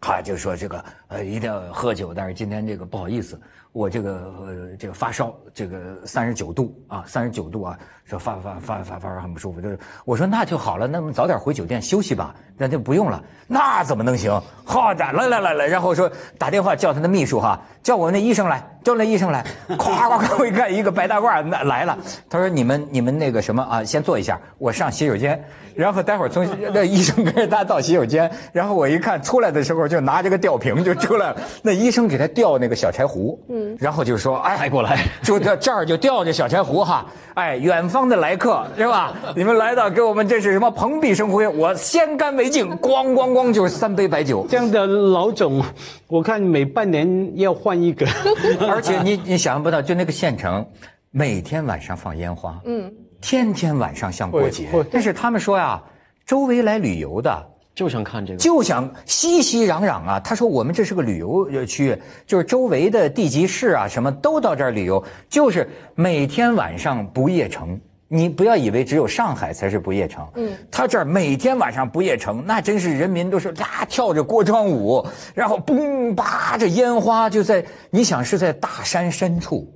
哈，就说这个呃一定要喝酒，但是今天这个不好意思。我这个呃这个发烧，这个三十九度啊，三十九度啊，说发发发发发烧很不舒服。就是我说那就好了，那么早点回酒店休息吧，那就不用了。那怎么能行？好的，来来来来，然后说打电话叫他的秘书哈，叫我那医生来，叫那医生来，咵咵咵，我一看一个白大褂那来了。他说你们你们那个什么啊，先坐一下，我上洗手间。然后待会儿从那医生跟着他到洗手间，然后我一看出来的时候就拿着个吊瓶就出来了。那医生给他吊那个小柴胡，嗯，然后就说，哎，过来，就这这儿就吊着小柴胡哈，哎，远方的来客是吧？你们来到给我们这是什么蓬荜生辉？我先干为敬，咣咣咣就是三杯白酒。这样的老总，我看每半年要换一个，而且你你想象不到，就那个县城，每天晚上放烟花，嗯，天天晚上像过节。但是他们说呀，周围来旅游的。就想看这个，就想熙熙攘攘啊！他说我们这是个旅游呃区，就是周围的地级市啊，什么都到这儿旅游，就是每天晚上不夜城。你不要以为只有上海才是不夜城，嗯，他这儿每天晚上不夜城，那真是人民都是呀跳着锅庄舞，然后嘣吧这烟花就在，你想是在大山深处，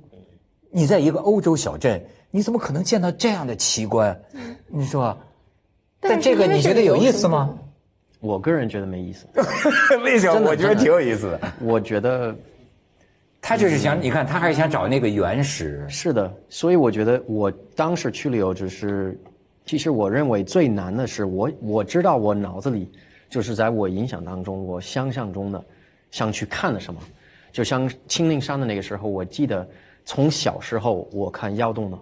你在一个欧洲小镇，你怎么可能见到这样的奇观？你说，但这个你觉得有意思吗？我个人觉得没意思。为什么？我觉得挺有意思的。我觉得他就是想，你看，他还是想找那个原始。是的，所以我觉得我当时去旅游，就是其实我认为最难的是我我知道我脑子里就是在我影响当中，我想象中的想去看的什么，就像青灵山的那个时候，我记得从小时候我看窑洞呢，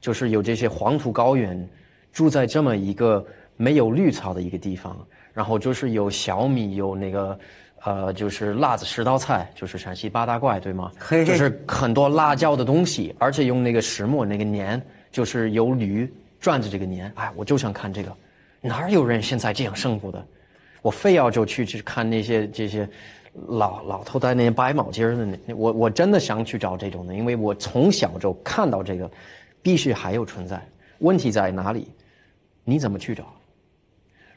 就是有这些黄土高原，住在这么一个没有绿草的一个地方，然后就是有小米，有那个。呃，就是辣子十道菜，就是陕西八大怪，对吗？嘿就是很多辣椒的东西，而且用那个石磨那个年，就是由驴转着这个年。哎，我就想看这个，哪有人现在这样生活的？我非要就去去看那些这些老老头戴那些白毛巾儿的那，我我真的想去找这种的，因为我从小就看到这个，必须还有存在。问题在哪里？你怎么去找？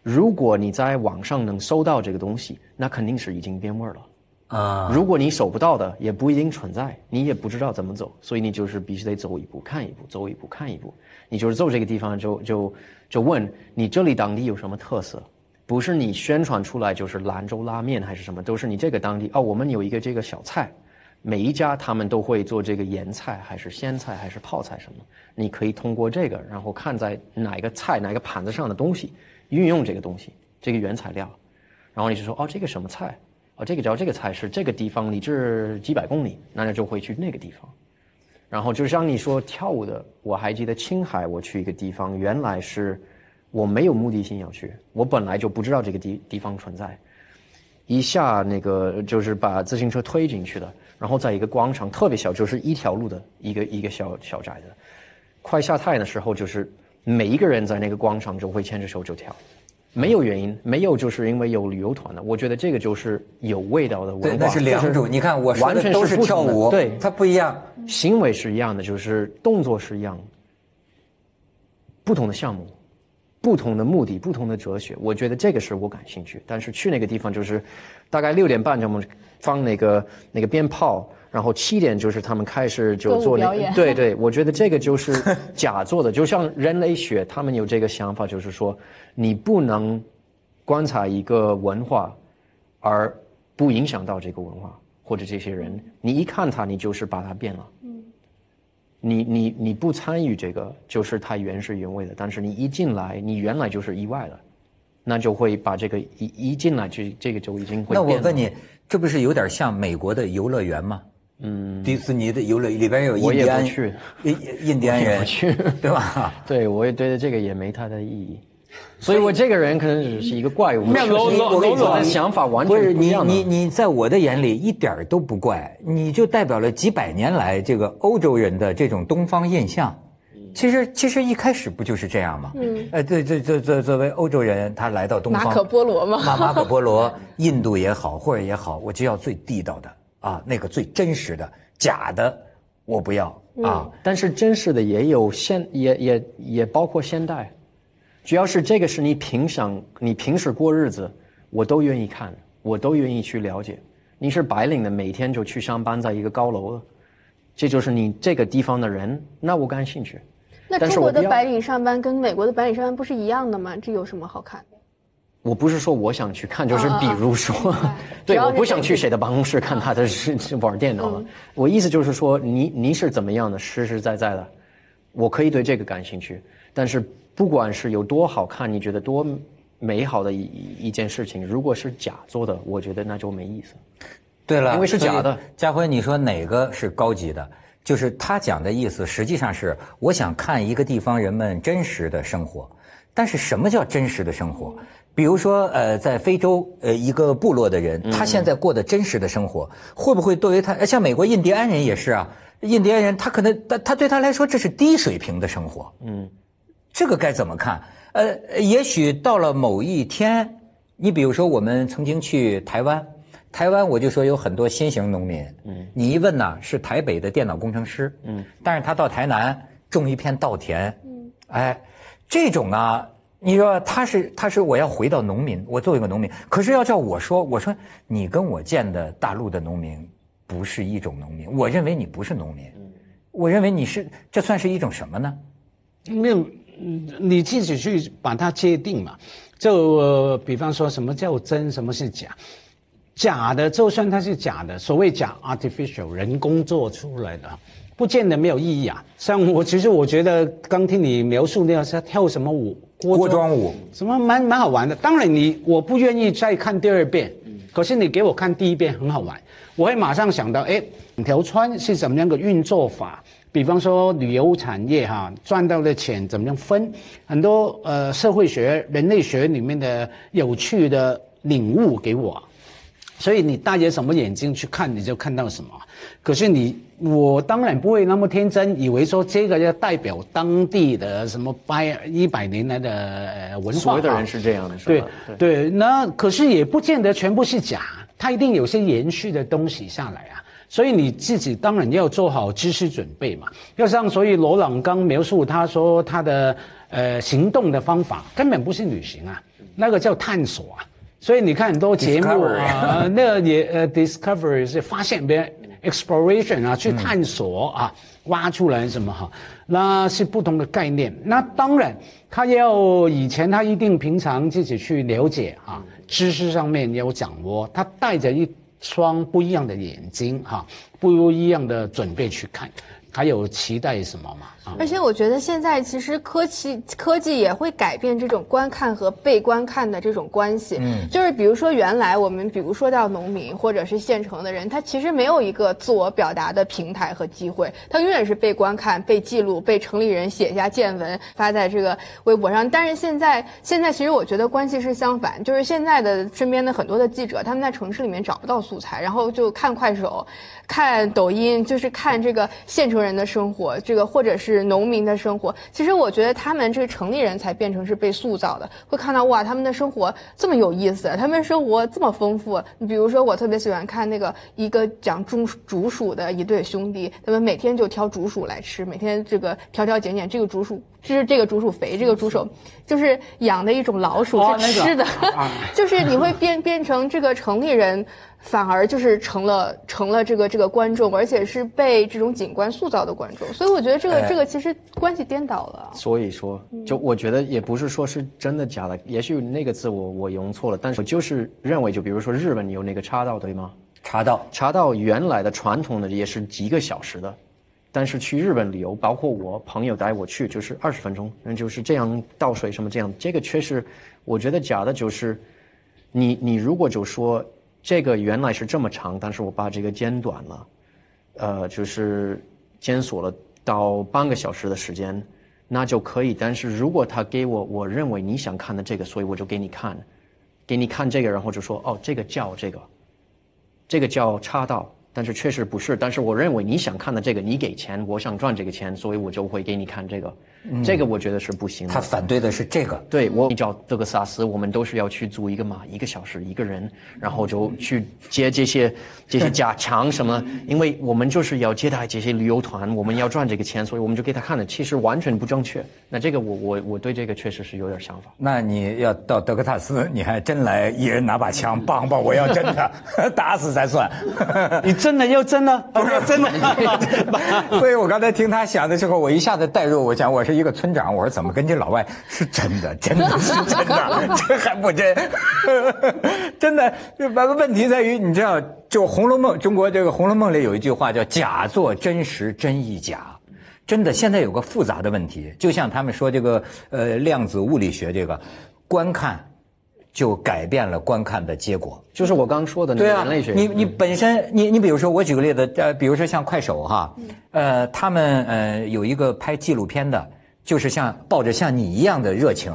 如果你在网上能搜到这个东西，那肯定是已经变味儿了。啊，如果你搜不到的，也不一定存在，你也不知道怎么走，所以你就是必须得走一步看一步，走一步看一步。你就是走这个地方就就就问你这里当地有什么特色，不是你宣传出来就是兰州拉面还是什么，都是你这个当地哦，我们有一个这个小菜，每一家他们都会做这个盐菜还是鲜菜还是泡菜什么，你可以通过这个，然后看在哪个菜哪个盘子上的东西，运用这个东西这个原材料，然后你就说哦这个什么菜。哦，这个叫这个菜是这个地方离这几百公里，那你就会去那个地方。然后就像你说跳舞的，我还记得青海，我去一个地方，原来是我没有目的性要去，我本来就不知道这个地地方存在。一下那个就是把自行车推进去的，然后在一个广场特别小，就是一条路的一个一个小小宅子。快下太阳的时候，就是每一个人在那个广场就会牵着手就跳。没有原因，没有就是因为有旅游团的，我觉得这个就是有味道的文化。对，那是两种。你看我说完全的都是跳舞，对，它不一样。行为是一样的，就是动作是一样的，不同的项目，不同的目的，不同的哲学。我觉得这个是我感兴趣。但是去那个地方就是，大概六点半我们放那个那个鞭炮，然后七点就是他们开始就做那个表演对对，我觉得这个就是假做的，就像人类学，他们有这个想法，就是说你不能观察一个文化，而不影响到这个文化或者这些人。你一看他，你就是把他变了。你你你不参与这个，就是它原汁原味的。但是你一进来，你原来就是意外的，那就会把这个一一进来就这个就已经会变了那我问你，这不是有点像美国的游乐园吗？嗯，迪士尼的游乐里边有我也印第安不去，印印第安人不去 对吧？对，我也觉得这个也没太大意义。所以我这个人可能只是一个怪物。那楼楼我跟你说，楼我的想法完不是你全不一样的你你在我的眼里一点儿都不怪，你就代表了几百年来这个欧洲人的这种东方印象。其实其实一开始不就是这样吗？嗯，呃，对对对对，作为欧洲人，他来到东方，马可波罗嘛马马可波罗，印度也好，或者也好，我就要最地道的啊，那个最真实的，假的我不要啊。但是真实的也有现，也也也包括现代，只要是这个是你平常你平时过日子，我都愿意看，我都愿意去了解。你是白领的，每天就去上班，在一个高楼的，这就是你这个地方的人，那我感兴趣。那中国的白领上班跟美国的白领上班不是一样的吗？这有什么好看的？我不是说我想去看，就是比如说，对，我不想去谁的办公室看他的玩电脑了。嗯我意思就是说，你你是怎么样的，实实在在的，我可以对这个感兴趣。但是不管是有多好看，你觉得多美好的一一件事情，如果是假做的，我觉得那就没意思。对了，因为是假的。家辉，你说哪个是高级的？就是他讲的意思，实际上是我想看一个地方人们真实的生活。但是什么叫真实的生活？比如说，呃，在非洲，呃，一个部落的人，他现在过的真实的生活，会不会对于他，像美国印第安人也是啊？印第安人他可能，他他对他来说这是低水平的生活。嗯，这个该怎么看？呃，也许到了某一天，你比如说我们曾经去台湾。台湾我就说有很多新型农民，嗯，你一问呢是台北的电脑工程师，嗯，但是他到台南种一片稻田，嗯，哎，这种啊，你说他是他是我要回到农民，我作为一个农民，可是要叫我说，我说你跟我见的大陆的农民不是一种农民，我认为你不是农民，我认为你是这算是一种什么呢？没有，你自己去把它界定嘛，就比方说什么叫真，什么是假。假的，就算它是假的，所谓假 artificial 人工做出来的，不见得没有意义啊。像我，其实我觉得刚听你描述那样像跳什么舞，锅庄舞，什么蛮蛮好玩的。当然你我不愿意再看第二遍，可是你给我看第一遍很好玩，我会马上想到，哎，整条川是怎么样的运作法？比方说旅游产业哈，赚到的钱怎么样分？很多呃社会学、人类学里面的有趣的领悟给我。所以你戴着什么眼睛去看，你就看到什么。可是你，我当然不会那么天真，以为说这个要代表当地的什么百一百年来的文化。所有的人是这样的，是吧？对对，那可是也不见得全部是假，它一定有些延续的东西下来啊。所以你自己当然要做好知识准备嘛。要像所以罗朗刚描述他说他的呃行动的方法，根本不是旅行啊，那个叫探索啊。所以你看很多节目啊，那个也呃，discovery 是发现别人 exploration 啊，去探索啊，挖出来什么哈，那是不同的概念。那当然，他要以前他一定平常自己去了解啊，知识上面也有掌握，他带着一双不一样的眼睛哈，不一样的准备去看。还有期待什么吗？而且我觉得现在其实科技科技也会改变这种观看和被观看的这种关系。嗯，就是比如说原来我们比如说到农民或者是县城的人，他其实没有一个自我表达的平台和机会，他永远是被观看、被记录、被城里人写下见闻发在这个微博上。但是现在现在其实我觉得关系是相反，就是现在的身边的很多的记者，他们在城市里面找不到素材，然后就看快手。看抖音就是看这个县城人的生活，这个或者是农民的生活。其实我觉得他们这个城里人才变成是被塑造的，会看到哇，他们的生活这么有意思，他们生活这么丰富。你比如说，我特别喜欢看那个一个讲种竹鼠的一对兄弟，他们每天就挑竹鼠来吃，每天这个挑挑拣拣，这个竹鼠吃这个竹鼠肥，这个竹鼠就是养的一种老鼠是吃的，就是你会变变成这个城里人。反而就是成了成了这个这个观众，而且是被这种景观塑造的观众，所以我觉得这个这个其实关系颠倒了。所以说，就我觉得也不是说是真的假的，也许那个字我我用错了，但是我就是认为，就比如说日本有那个茶道，对吗？茶道，茶道原来的传统的也是几个小时的，但是去日本旅游，包括我朋友带我去，就是二十分钟，那，就是这样倒水什么这样，这个确实，我觉得假的就是，你你如果就说。这个原来是这么长，但是我把这个剪短了，呃，就是检索了到半个小时的时间，那就可以。但是如果他给我我认为你想看的这个，所以我就给你看，给你看这个，然后就说哦，这个叫这个，这个叫插道。但是确实不是，但是我认为你想看的这个，你给钱，我想赚这个钱，所以我就会给你看这个，这个我觉得是不行的。他反对的是这个，对我叫德克萨斯，我们都是要去租一个马，一个小时一个人，然后就去接这些这些加强什么，因为我们就是要接待这些旅游团，我们要赚这个钱，所以我们就给他看了，其实完全不正确。那这个我我我对这个确实是有点想法。那你要到德克萨斯，你还真来一人拿把枪，棒棒，我要真的打死才算。你。真的要真的，不 是真的。所以我刚才听他想的时候，我一下子代入，我想我是一个村长，我说怎么跟这老外是真的，真的是真的，这还不真？真的，问问题在于，你知道，就《红楼梦》，中国这个《红楼梦》里有一句话叫“假作真实真亦假”，真的。现在有个复杂的问题，就像他们说这个呃量子物理学这个观看。就改变了观看的结果。就是我刚说的那人类学，，你你本身你你比如说，我举个例子，呃，比如说像快手哈，呃，他们呃有一个拍纪录片的，就是像抱着像你一样的热情，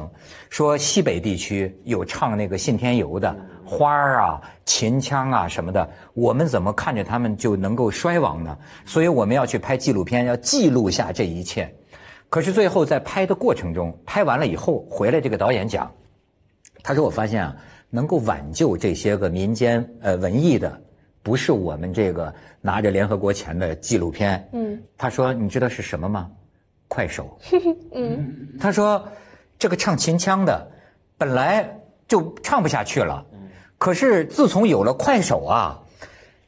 说西北地区有唱那个信天游的花儿啊、秦腔啊什么的，我们怎么看着他们就能够衰亡呢？所以我们要去拍纪录片，要记录下这一切。可是最后在拍的过程中，拍完了以后回来，这个导演讲，他说：“我发现啊，能够挽救这些个民间呃文艺的，不是我们这个拿着联合国钱的纪录片。嗯，他说你知道是什么吗？快手。嗯，他说这个唱秦腔的本来就唱不下去了，可是自从有了快手啊，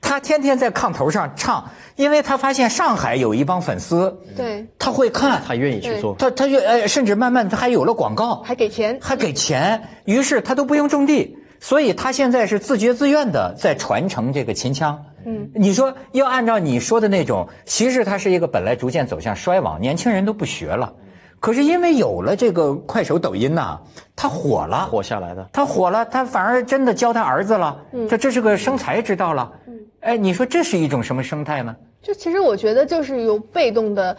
他天天在炕头上唱，因为他发现上海有一帮粉丝，对，他会看，他愿意去做。他他就呃，甚至慢慢他还有了广告，还给钱，还给钱，于是他都不用种地，所以他现在是自觉自愿的在传承这个秦腔。嗯，你说要按照你说的那种，其实它是一个本来逐渐走向衰亡，年轻人都不学了。可是因为有了这个快手、抖音呐、他火了，火下来的。他火了，他反而真的教他儿子了，这这是个生财之道了。哎，你说这是一种什么生态呢？就其实我觉得就是由被动的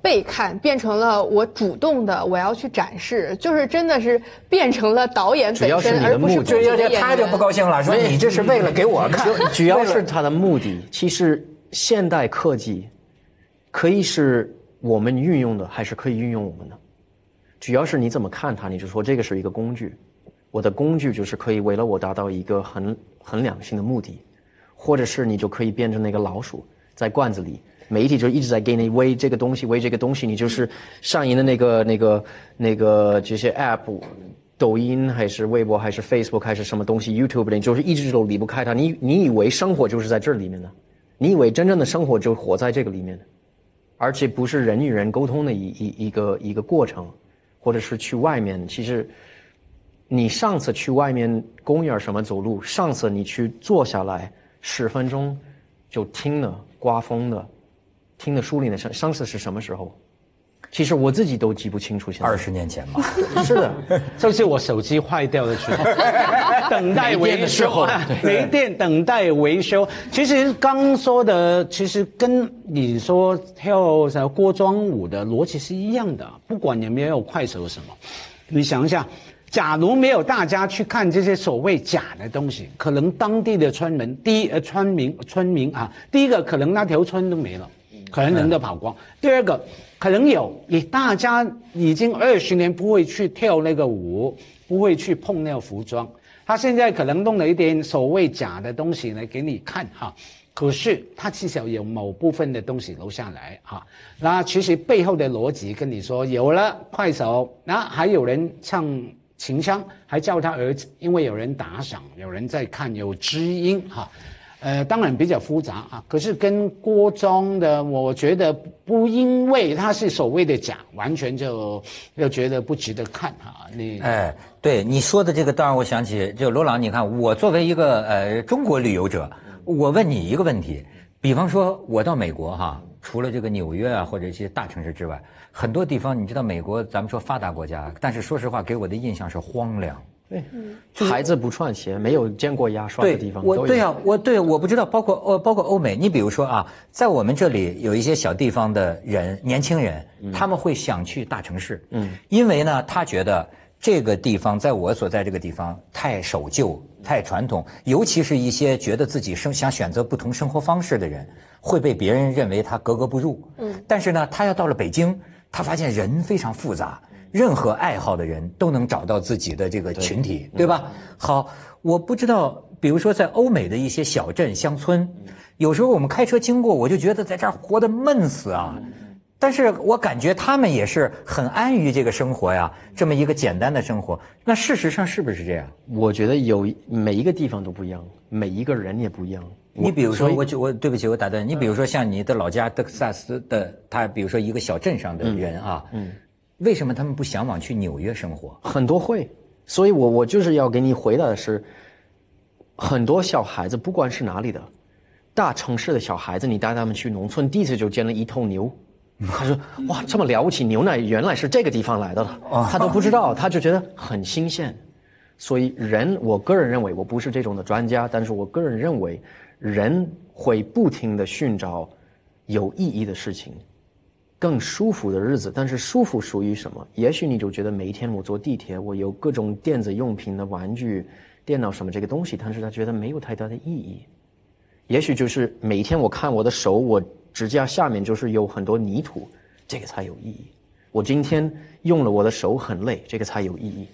被看变成了我主动的我要去展示，就是真的是变成了导演本身，主要是你的而不是目的自己的演员。他就不高兴了，说你这是为了给我看，主要 是他的目的。其实现代科技可以是我们运用的，还是可以运用我们的。主要是你怎么看它，你就说这个是一个工具。我的工具就是可以为了我达到一个很很良性的目的，或者是你就可以变成那个老鼠在罐子里，媒体就一直在给你喂这个东西，喂这个东西，你就是上瘾的那个那个那个这些 app。抖音还是微博还是 Facebook 还是什么东西 YouTube 你就是一直都离不开它。你你以为生活就是在这里面的？你以为真正的生活就活在这个里面的？而且不是人与人沟通的一一一个一个过程，或者是去外面。其实，你上次去外面公园什么走路，上次你去坐下来十分钟，就听了刮风的，听的树林的声，上次是什么时候？其实我自己都记不清楚。现在二十年前嘛，是的，就是我手机坏掉的时候，等待维修啊，没电等待维修。其实刚说的，其实跟你说跳什么锅庄舞的逻辑是一样的，不管有没有快手什么，你想一下。假如没有大家去看这些所谓假的东西，可能当地的村民，第一呃村民村民啊，第一个可能那条村都没了，可能人都跑光。第二个可能有，你大家已经二十年不会去跳那个舞，不会去碰那个服装，他现在可能弄了一点所谓假的东西来给你看哈。可是他至少有某部分的东西留下来哈，那其实背后的逻辑跟你说，有了快手，那还有人唱秦腔，还叫他儿子，因为有人打赏，有人在看，有知音哈。呃，当然比较复杂啊，可是跟郭庄的，我觉得不因为他是所谓的假，完全就又觉得不值得看啊。你哎，对你说的这个，当然我想起，就罗朗，你看，我作为一个呃中国旅游者，我问你一个问题，比方说，我到美国哈，除了这个纽约啊或者一些大城市之外，很多地方你知道，美国咱们说发达国家，但是说实话，给我的印象是荒凉。对，孩子不穿鞋，没有见过牙刷的地方，都有我对呀、我对我不知道，包括呃，包括欧美，你比如说啊，在我们这里有一些小地方的人，年轻人，他们会想去大城市，嗯，因为呢，他觉得这个地方在我所在这个地方太守旧、太传统，尤其是一些觉得自己生想选择不同生活方式的人，会被别人认为他格格不入，嗯，但是呢，他要到了北京，他发现人非常复杂。任何爱好的人都能找到自己的这个群体，对吧？好，我不知道，比如说在欧美的一些小镇乡村，有时候我们开车经过，我就觉得在这儿活得闷死啊。但是我感觉他们也是很安于这个生活呀，这么一个简单的生活。那事实上是不是这样？我觉得有每一个地方都不一样，每一个人也不一样。你比如说，我就我对不起，我打断你。比如说像你的老家德克萨斯的，他比如说一个小镇上的人啊，嗯，为什么他们不向往去纽约生活？很多会，所以我我就是要给你回答的是，很多小孩子不管是哪里的，大城市的小孩子，你带他们去农村，第一次就见了一头牛，他说哇这么了不起，牛奶原来是这个地方来的了，他都不知道，他就觉得很新鲜。所以人，我个人认为，我不是这种的专家，但是我个人认为，人会不停的寻找有意义的事情，更舒服的日子。但是舒服属于什么？也许你就觉得每一天我坐地铁，我有各种电子用品的玩具、电脑什么这个东西，但是他觉得没有太大的意义。也许就是每一天我看我的手，我指甲下面就是有很多泥土，这个才有意义。我今天用了我的手很累，这个才有意义。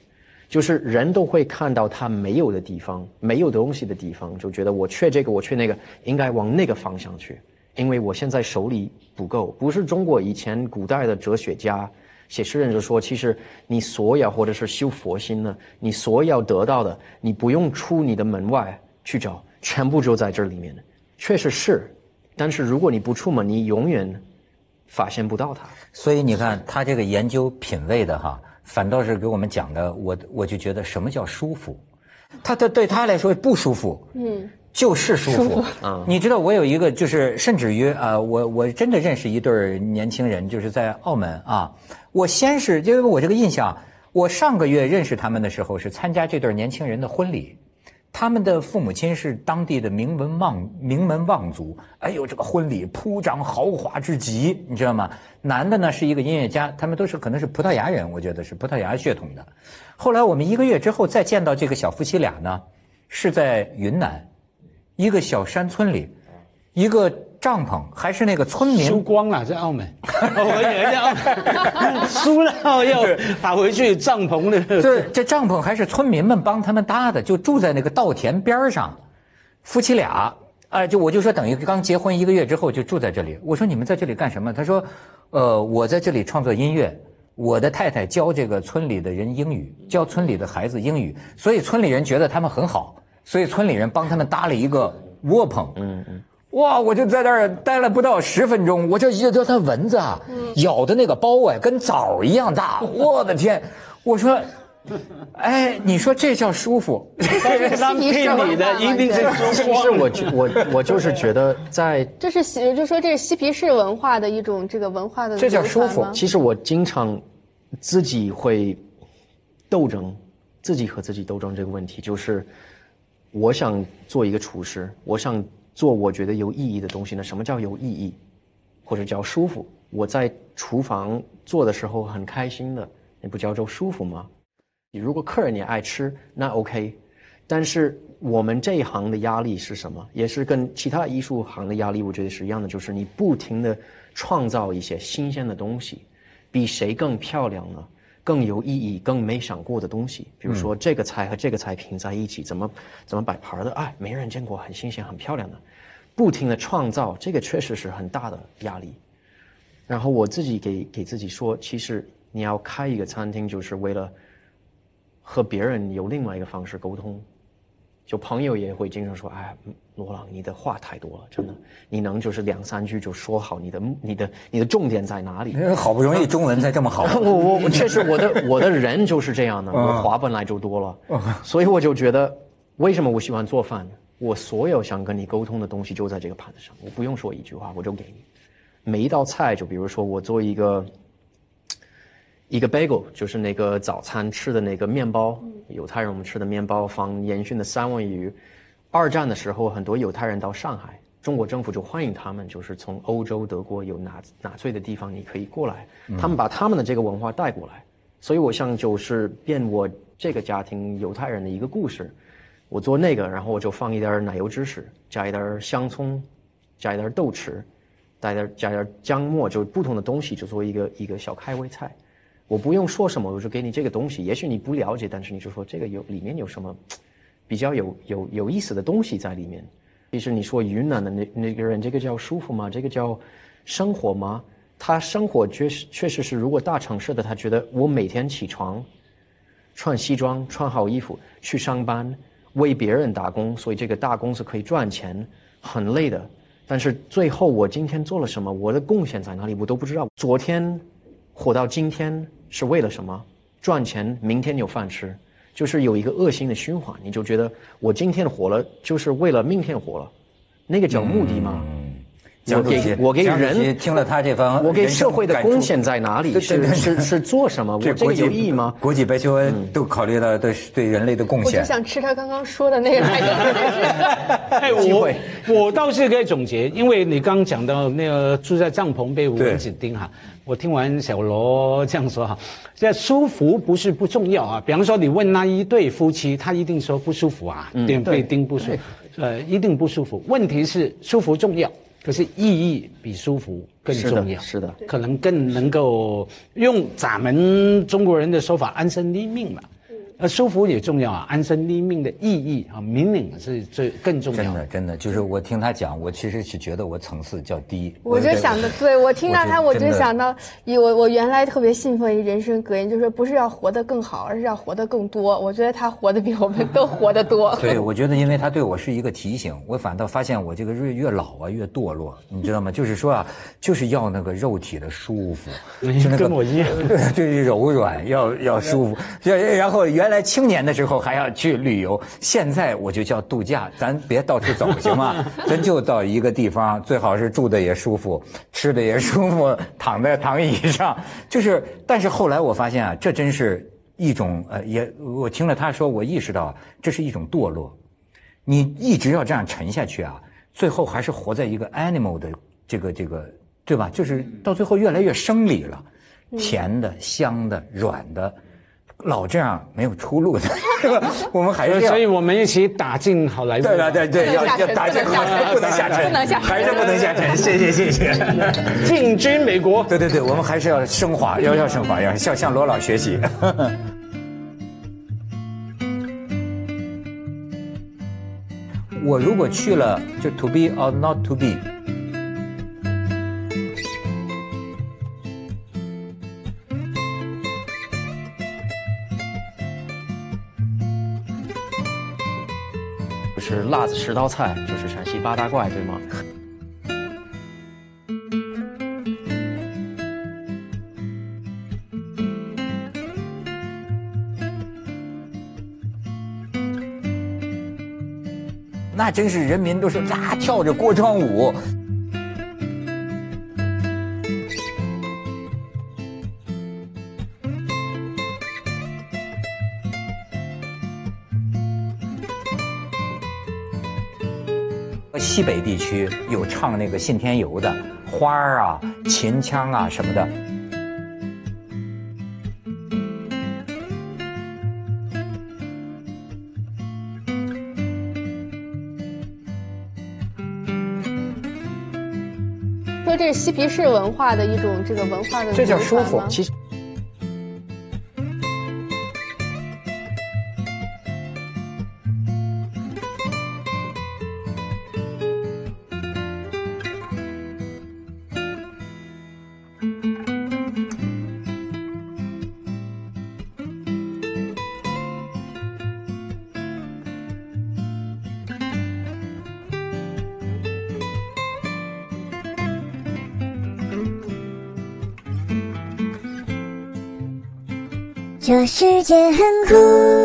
就是人都会看到他没有的地方，没有东西的地方，就觉得我缺这个，我缺那个，应该往那个方向去，因为我现在手里不够。不是中国以前古代的哲学家写诗人就说，其实你所要或者是修佛心呢，你所要得到的，你不用出你的门外去找，全部就在这里面。确实是，但是如果你不出门，你永远发现不到它。所以你看，他这个研究品味的哈。反倒是给我们讲的，我我就觉得什么叫舒服，他的对他来说不舒服，嗯，就是舒服啊。你知道我有一个，就是甚至于啊，我我真的认识一对年轻人，就是在澳门啊。我先是因为我这个印象，我上个月认识他们的时候是参加这对年轻人的婚礼。他们的父母亲是当地的名门望名门望族，哎呦，这个婚礼铺张豪华至极，你知道吗？男的呢是一个音乐家，他们都是可能是葡萄牙人，我觉得是葡萄牙血统的。后来我们一个月之后再见到这个小夫妻俩呢，是在云南一个小山村里，一个。帐篷还是那个村民输光了，在澳门，我以为在澳门输了要打回去帐篷的。对，这帐篷还是村民们帮他们搭的，就住在那个稻田边上，夫妻俩，哎，就我就说等于刚结婚一个月之后就住在这里。我说你们在这里干什么？他说，呃，我在这里创作音乐，我的太太教这个村里的人英语，教村里的孩子英语，所以村里人觉得他们很好，所以村里人帮他们搭了一个窝棚。嗯嗯。哇！我就在那儿待了不到十分钟，我就一到它蚊子啊，咬的那个包哎，跟枣一样大。我的天！我说，哎，你说这叫舒服？他骗你的，一定是其实我我我就是觉得在这是西，就说这是嬉皮士文化的一种这个文化的。这叫舒服。其实我经常自己会斗争，自己和自己斗争这个问题，就是我想做一个厨师，我想。做我觉得有意义的东西呢？什么叫有意义，或者叫舒服？我在厨房做的时候很开心的，那不叫做舒服吗？你如果客人也爱吃，那 OK。但是我们这一行的压力是什么？也是跟其他艺术行的压力，我觉得是一样的，就是你不停的创造一些新鲜的东西，比谁更漂亮呢？更有意义、更没想过的东西，比如说这个菜和这个菜拼在一起，怎么怎么摆盘的？哎，没人见过，很新鲜、很漂亮的。不停的创造，这个确实是很大的压力。然后我自己给给自己说，其实你要开一个餐厅，就是为了和别人有另外一个方式沟通。就朋友也会经常说：“哎，罗朗，你的话太多了，真的，你能就是两三句就说好你的你的你的重点在哪里？好不容易中文才这么好。我我我确实我的我的人就是这样的，我话本来就多了，所以我就觉得，为什么我喜欢做饭？我所有想跟你沟通的东西就在这个盘子上，我不用说一句话，我就给你。每一道菜，就比如说我做一个一个 bagel，就是那个早餐吃的那个面包，犹太人我们吃的面包，放烟熏的三文鱼。二战的时候，很多犹太人到上海，中国政府就欢迎他们，就是从欧洲、德国有纳纳粹的地方，你可以过来，他们把他们的这个文化带过来。所以我想就是变我这个家庭犹太人的一个故事。我做那个，然后我就放一点奶油芝士，加一点香葱，加一点豆豉，加点加点姜末，就不同的东西，就做一个一个小开胃菜。我不用说什么，我就给你这个东西。也许你不了解，但是你就说这个有里面有什么比较有有有意思的东西在里面。其实你说云南的那那个人，这个叫舒服吗？这个叫生活吗？他生活确实确实是，如果大城市的他觉得我每天起床，穿西装，穿好衣服去上班。为别人打工，所以这个大公司可以赚钱，很累的。但是最后我今天做了什么？我的贡献在哪里？我都不知道。昨天活到今天是为了什么？赚钱，明天有饭吃，就是有一个恶性的循环。你就觉得我今天活了，就是为了明天活了，那个叫目的吗？蒋主席，我给蒋主席人听了他这番，我给社会的贡献在哪里？是是是做什么？我这个有意义吗？国际白求恩都考虑到对对人类的贡献。我就想吃他刚刚说的那个来着。哎，我我倒是可以总结，因为你刚讲到那个住在帐篷被蚊子叮哈。我听完小罗这样说哈，这舒服不是不重要啊。比方说，你问那一对夫妻，他一定说不舒服啊，被被叮不舒服，呃，一定不舒服。问题是舒服重要，可是意义比舒服更重要。是的，可能更能够用咱们中国人的说法，安身立命嘛。呃，舒服也重要啊，安身立命的意义啊，meaning 是最更重要。真的，真的，就是我听他讲，我其实是觉得我层次较低。我就想的，对我听到他，我就想到，以我我原来特别信奉一人生格言，就是不是要活得更好，而是要活得更多。我觉得他活得比我们都活得多。对，我觉得因为他对我是一个提醒，我反倒发现我这个越越老啊越堕落，你知道吗？就是说啊，就是要那个肉体的舒服，就那个跟我一样，对 对，柔软要要舒服，然后原。来青年的时候还要去旅游，现在我就叫度假，咱别到处走行吗？咱就到一个地方，最好是住的也舒服，吃的也舒服，躺在躺椅上。就是，但是后来我发现啊，这真是一种呃，也我听了他说，我意识到这是一种堕落。你一直要这样沉下去啊，最后还是活在一个 animal 的这个这个，对吧？就是到最后越来越生理了，甜的、香的、软的。老这样没有出路的，是吧？我们还是，所以我们一起打进好莱坞。对对对对，要要打进好莱坞，不能下沉，不能下沉，还是不能下沉。谢谢谢谢。进军美国。对对对，我们还是要升华，要要升华，要向向罗老学习。我如果去了，就 to be or not to be。辣子十道菜，就是陕西八大怪，对吗？那真是人民都是啊，跳着锅庄舞。西北地区有唱那个信天游的花儿啊、秦腔啊什么的。说这是嬉皮士文化的一种这个文化的，这叫舒服。其实。这世界很酷。